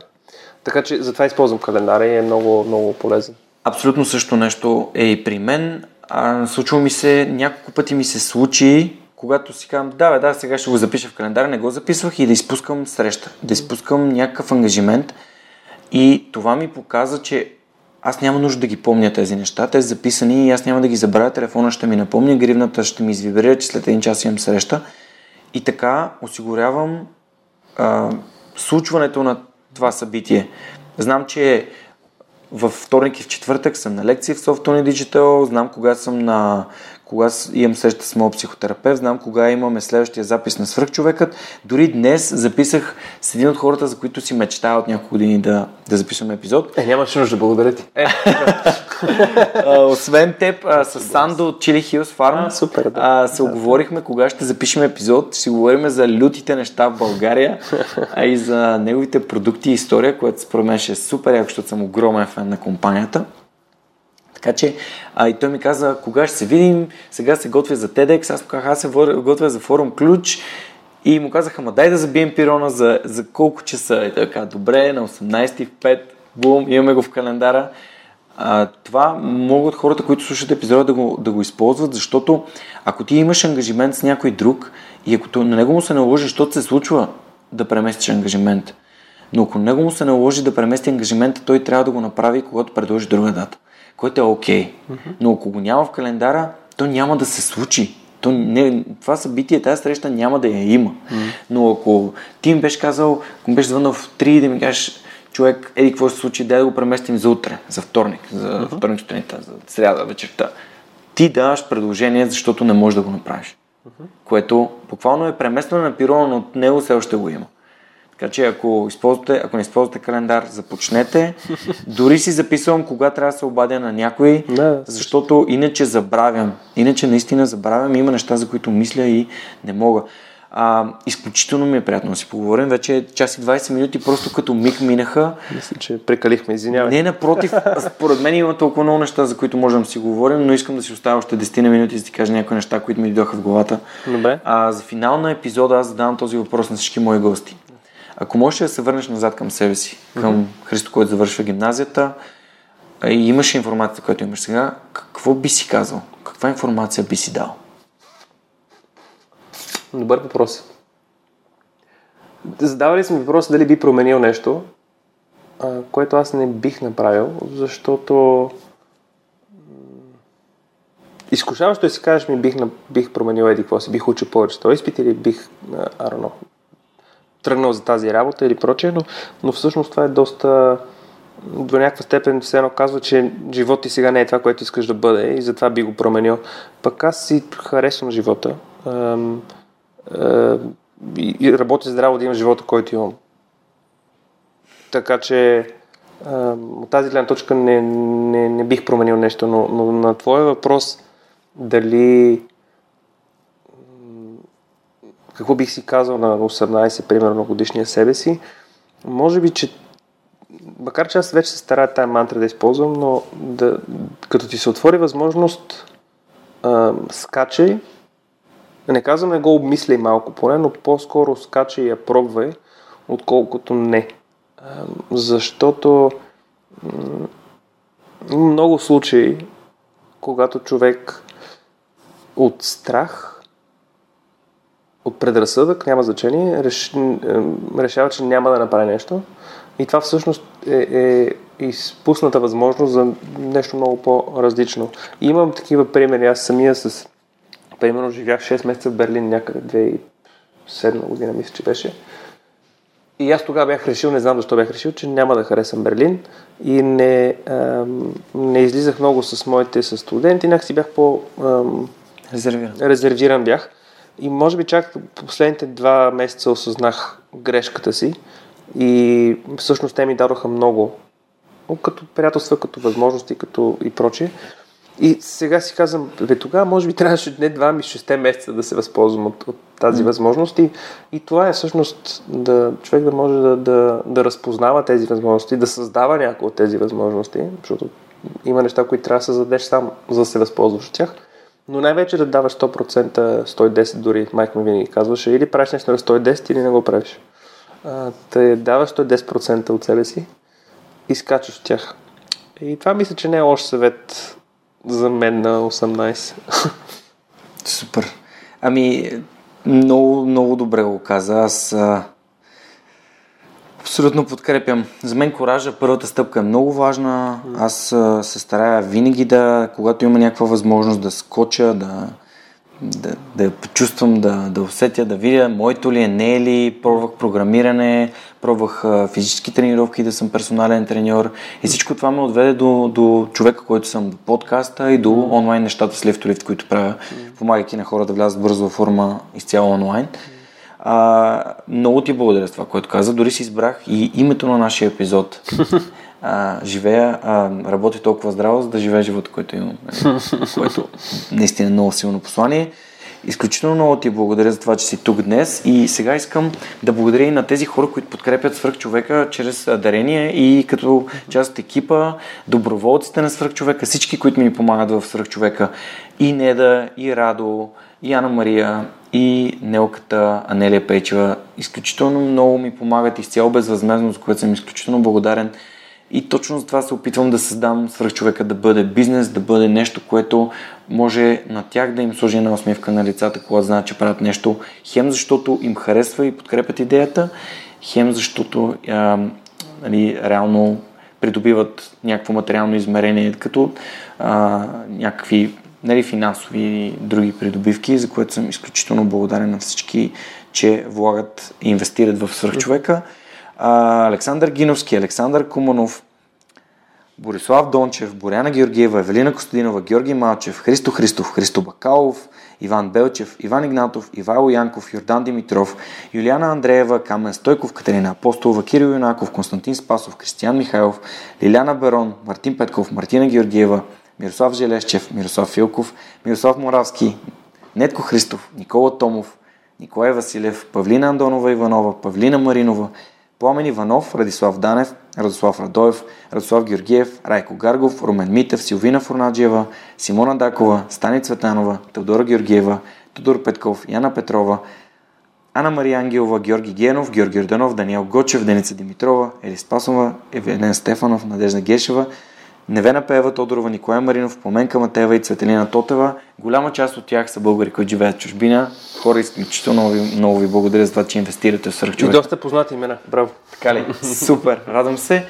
Така че затова използвам календара и е много, много полезен. Абсолютно също нещо е и при мен. А, случва ми се, няколко пъти ми се случи, когато си казвам, да, бе, да, сега ще го запиша в календара, не го записвах и да изпускам среща, да изпускам някакъв ангажимент. И това ми показа, че аз няма нужда да ги помня тези неща. Те са записани и аз няма да ги забравя. Телефона ще ми напомня, гривната ще ми извибрира, че след един час имам среща. И така осигурявам а, случването на това събитие. Знам, че във вторник и в четвъртък съм на лекции в Softone Digital, знам кога съм на кога имам среща с моят психотерапевт, знам кога имаме следващия запис на свръхчовекът. Дори днес записах с един от хората, за които си мечтая от няколко години да, да записваме епизод. Е, нямаше нужда, благодаря ти. Е. освен теб, а, с Сандо от Chili Hills Farm а, супер, да. а, се да. оговорихме кога ще запишем епизод. Ще си говорим за лютите неща в България, а и за неговите продукти и история, което според мен ще е супер защото съм огромен фен на компанията. Така че, а, и той ми каза, кога ще се видим, сега се готвя за TEDx, аз казах, аз се готвя за форум ключ и му казаха, ма дай да забием пирона за, за колко часа. И така, добре, на 18 в 5, бум, имаме го в календара. А, това могат хората, които слушат епизода да го, да го използват, защото ако ти имаш ангажимент с някой друг и ако на него му се наложи, защото се случва да преместиш ангажимент, но ако него му се наложи да премести ангажимента, той трябва да го направи, когато предложи друга дата което е окей. Okay. Mm-hmm. Но ако го няма в календара, то няма да се случи. То не, това събитие, тази среща няма да я има. Mm-hmm. Но ако ти ми беше казал, ако беше звънал в 3 да ми кажеш, човек, еди, какво се случи, дай да го преместим за утре, за вторник, за mm-hmm. вторник сутринта, за сряда вечерта. Ти даваш предложение, защото не можеш да го направиш. Mm-hmm. Което буквално е преместване на пирона, но от него все още го има. Така че ако, използвате, ако не използвате календар, започнете. Дори си записвам кога трябва да се обадя на някой, да, защото иначе забравям. Иначе наистина забравям. Има неща, за които мисля и не мога. А, изключително ми е приятно да си поговорим. Вече час и 20 минути просто като миг минаха. Мисля, че прекалихме, извинявай. Не, напротив, според мен има толкова много неща, за които можем да си говорим, но искам да си оставя още 10 на минути и да ти кажа някои неща, които ми дойдоха в главата. Добре. А, за финал на епизода аз задавам този въпрос на всички мои гости. Ако можеш да се върнеш назад към себе си, към mm-hmm. Христо, който завършва гимназията и имаш информацията, която имаш сега, какво би си казал? Каква информация би си дал? Добър въпрос. Задавали съм въпрос дали би променил нещо, което аз не бих направил, защото изкушаващо е си кажеш ми бих, бих променил еди какво си, бих учил повече този изпит или бих, I don't know, тръгнал за тази работа или прочее, но, но всъщност това е доста до някаква степен все едно казва, че живот ти сега не е това, което искаш да бъде и затова би го променил. Пък аз си харесвам живота ам, ам, и работя здраво да имам живота, който имам. Така че от тази гледна точка не, не, не бих променил нещо, но, но на твоя въпрос дали какво бих си казал на 18, примерно, годишния себе си? Може би, че макар че аз вече се старая тая мантра да използвам, но да, като ти се отвори възможност, а, скачай, не казвам не го обмисляй малко поне, но по-скоро скачай и я пробвай, отколкото не. А, защото м- много случаи, когато човек от страх от предразсъдък, няма значение, реш, решава, че няма да направи нещо. И това всъщност е, е изпусната възможност за нещо много по-различно. И имам такива примери. Аз самия с... Примерно живях 6 месеца в Берлин някъде 2007 година, мисля, че беше. И аз тогава бях решил, не знам защо бях решил, че няма да харесам Берлин и не, ам, не излизах много с моите с студенти, някакси бях по... Ам, резервиран. резервиран бях. И може би чак последните два месеца осъзнах грешката си и всъщност те ми дадоха много, като приятелства, като възможности като и прочие. И сега си казвам, бе тогава може би трябваше не два ми шесте месеца да се възползвам от, от тази mm. възможност и, и това е всъщност да човек да може да, да, да разпознава тези възможности, да създава някои от тези възможности, защото има неща, които трябва да създадеш сам, за да се възползваш от тях. Но най-вече да даваш 100%, 110 дори, майка ми винаги казваше, или правиш нещо на 110 или не го правиш. А, те даваш 110% от себе си и скачаш от тях. И това мисля, че не е лош съвет за мен на 18. Супер. Ами, много, много добре го каза. Аз а, Абсолютно подкрепям. За мен коража, първата стъпка е много важна. Аз се старая винаги да, когато има някаква възможност да скоча, да, да, да почувствам, да, да усетя, да видя моето ли е, не е ли, пробвах програмиране, пробвах физически тренировки, да съм персонален треньор и всичко това ме отведе до, до човека, който съм, до подкаста и до онлайн нещата с лифт които правя, помагайки на хора да влязат бързо във форма изцяло онлайн. А, много ти благодаря за това, което каза. Дори си избрах и името на нашия епизод. *laughs* А, живея, а, работя толкова здраво, за да живея живота, който имам. Което наистина е много силно послание. Изключително много ти благодаря за това, че си тук днес и сега искам да благодаря и на тези хора, които подкрепят свръхчовека чрез дарение и като част от екипа, доброволците на свръхчовека, всички, които ми помагат в свръхчовека. И Неда, и Радо, и Ана Мария, и Нелката Анелия Пейчева. Изключително много ми помагат изцяло безвъзмезно, за което съм изключително благодарен. И точно за това се опитвам да създам свръхчовека да бъде бизнес, да бъде нещо, което може на тях да им сложи една усмивка на лицата, когато знаят, че правят нещо. Хем защото им харесва и подкрепят идеята, хем защото а, нали, реално придобиват някакво материално измерение, като а, някакви нали, финансови и други придобивки, за което съм изключително благодарен на всички, че влагат и инвестират в свръхчовека. А, Александър Гиновски, Александър Куманов, Борислав Дончев, Боряна Георгиева, Евелина Костадинова, Георги Малчев, Христо Христов, Христо Бакалов, Иван Белчев, Иван Игнатов, Ивайло Янков, Йордан Димитров, Юлиана Андреева, Камен Стойков, Катерина Апостолова, Кирил Юнаков, Константин Спасов, Кристиян Михайлов, Лиляна Барон, Мартин Петков, Мартина Георгиева, Мирослав Желещев, Мирослав Филков, Мирослав Моравски, Нетко Христов, Никола Томов, Николай Василев, Павлина Андонова Иванова, Павлина Маринова, Пламен Иванов, Радислав Данев, Радослав Радоев, Радослав Георгиев, Райко Гаргов, Румен Митев, Силвина Фурнаджиева, Симона Дакова, Стани Цветанова, Теодора Георгиева, Тодор Петков, Яна Петрова, Ана Мария Ангелова, Георги Генов, Георги Орданов, Даниел Гочев, Деница Димитрова, Ели Спасова, Евелен Стефанов, Надежда Гешева, Невена Пева, Тодорова, Николай Маринов, Поменка Матева и Цветелина Тотева. Голяма част от тях са българи, които живеят в чужбина. Хора, изключително много ви, много ви благодаря за това, че инвестирате в свръхчовек. И доста познати имена. Браво. Така ли? *laughs* Супер, радвам се.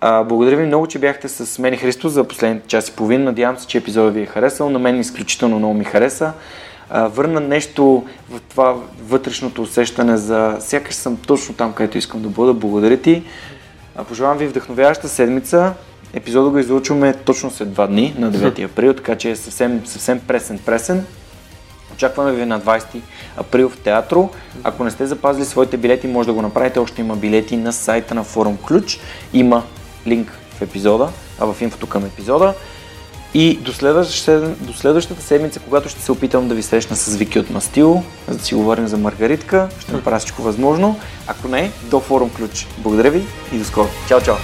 А, благодаря ви много, че бяхте с мен и Христо за последните час и половина. Надявам се, че епизодът ви е харесал. На мен изключително много ми хареса. А, върна нещо в това вътрешното усещане за сякаш съм точно там, където искам да бъда. Благодаря ти. А, пожелавам ви вдъхновяваща седмица. Епизода го излучваме точно след два дни, на 9 април, така че е съвсем, съвсем пресен-пресен. Очакваме ви на 20 април в театро. Ако не сте запазили своите билети, може да го направите. Още има билети на сайта на Форум Ключ. Има линк в епизода, а в инфото към епизода. И до следващата, до следващата седмица, когато ще се опитам да ви срещна с Вики от Мастил, за да си говорим за Маргаритка, ще направя всичко възможно. Ако не, до Форум Ключ. Благодаря ви и до скоро. Чао, чао!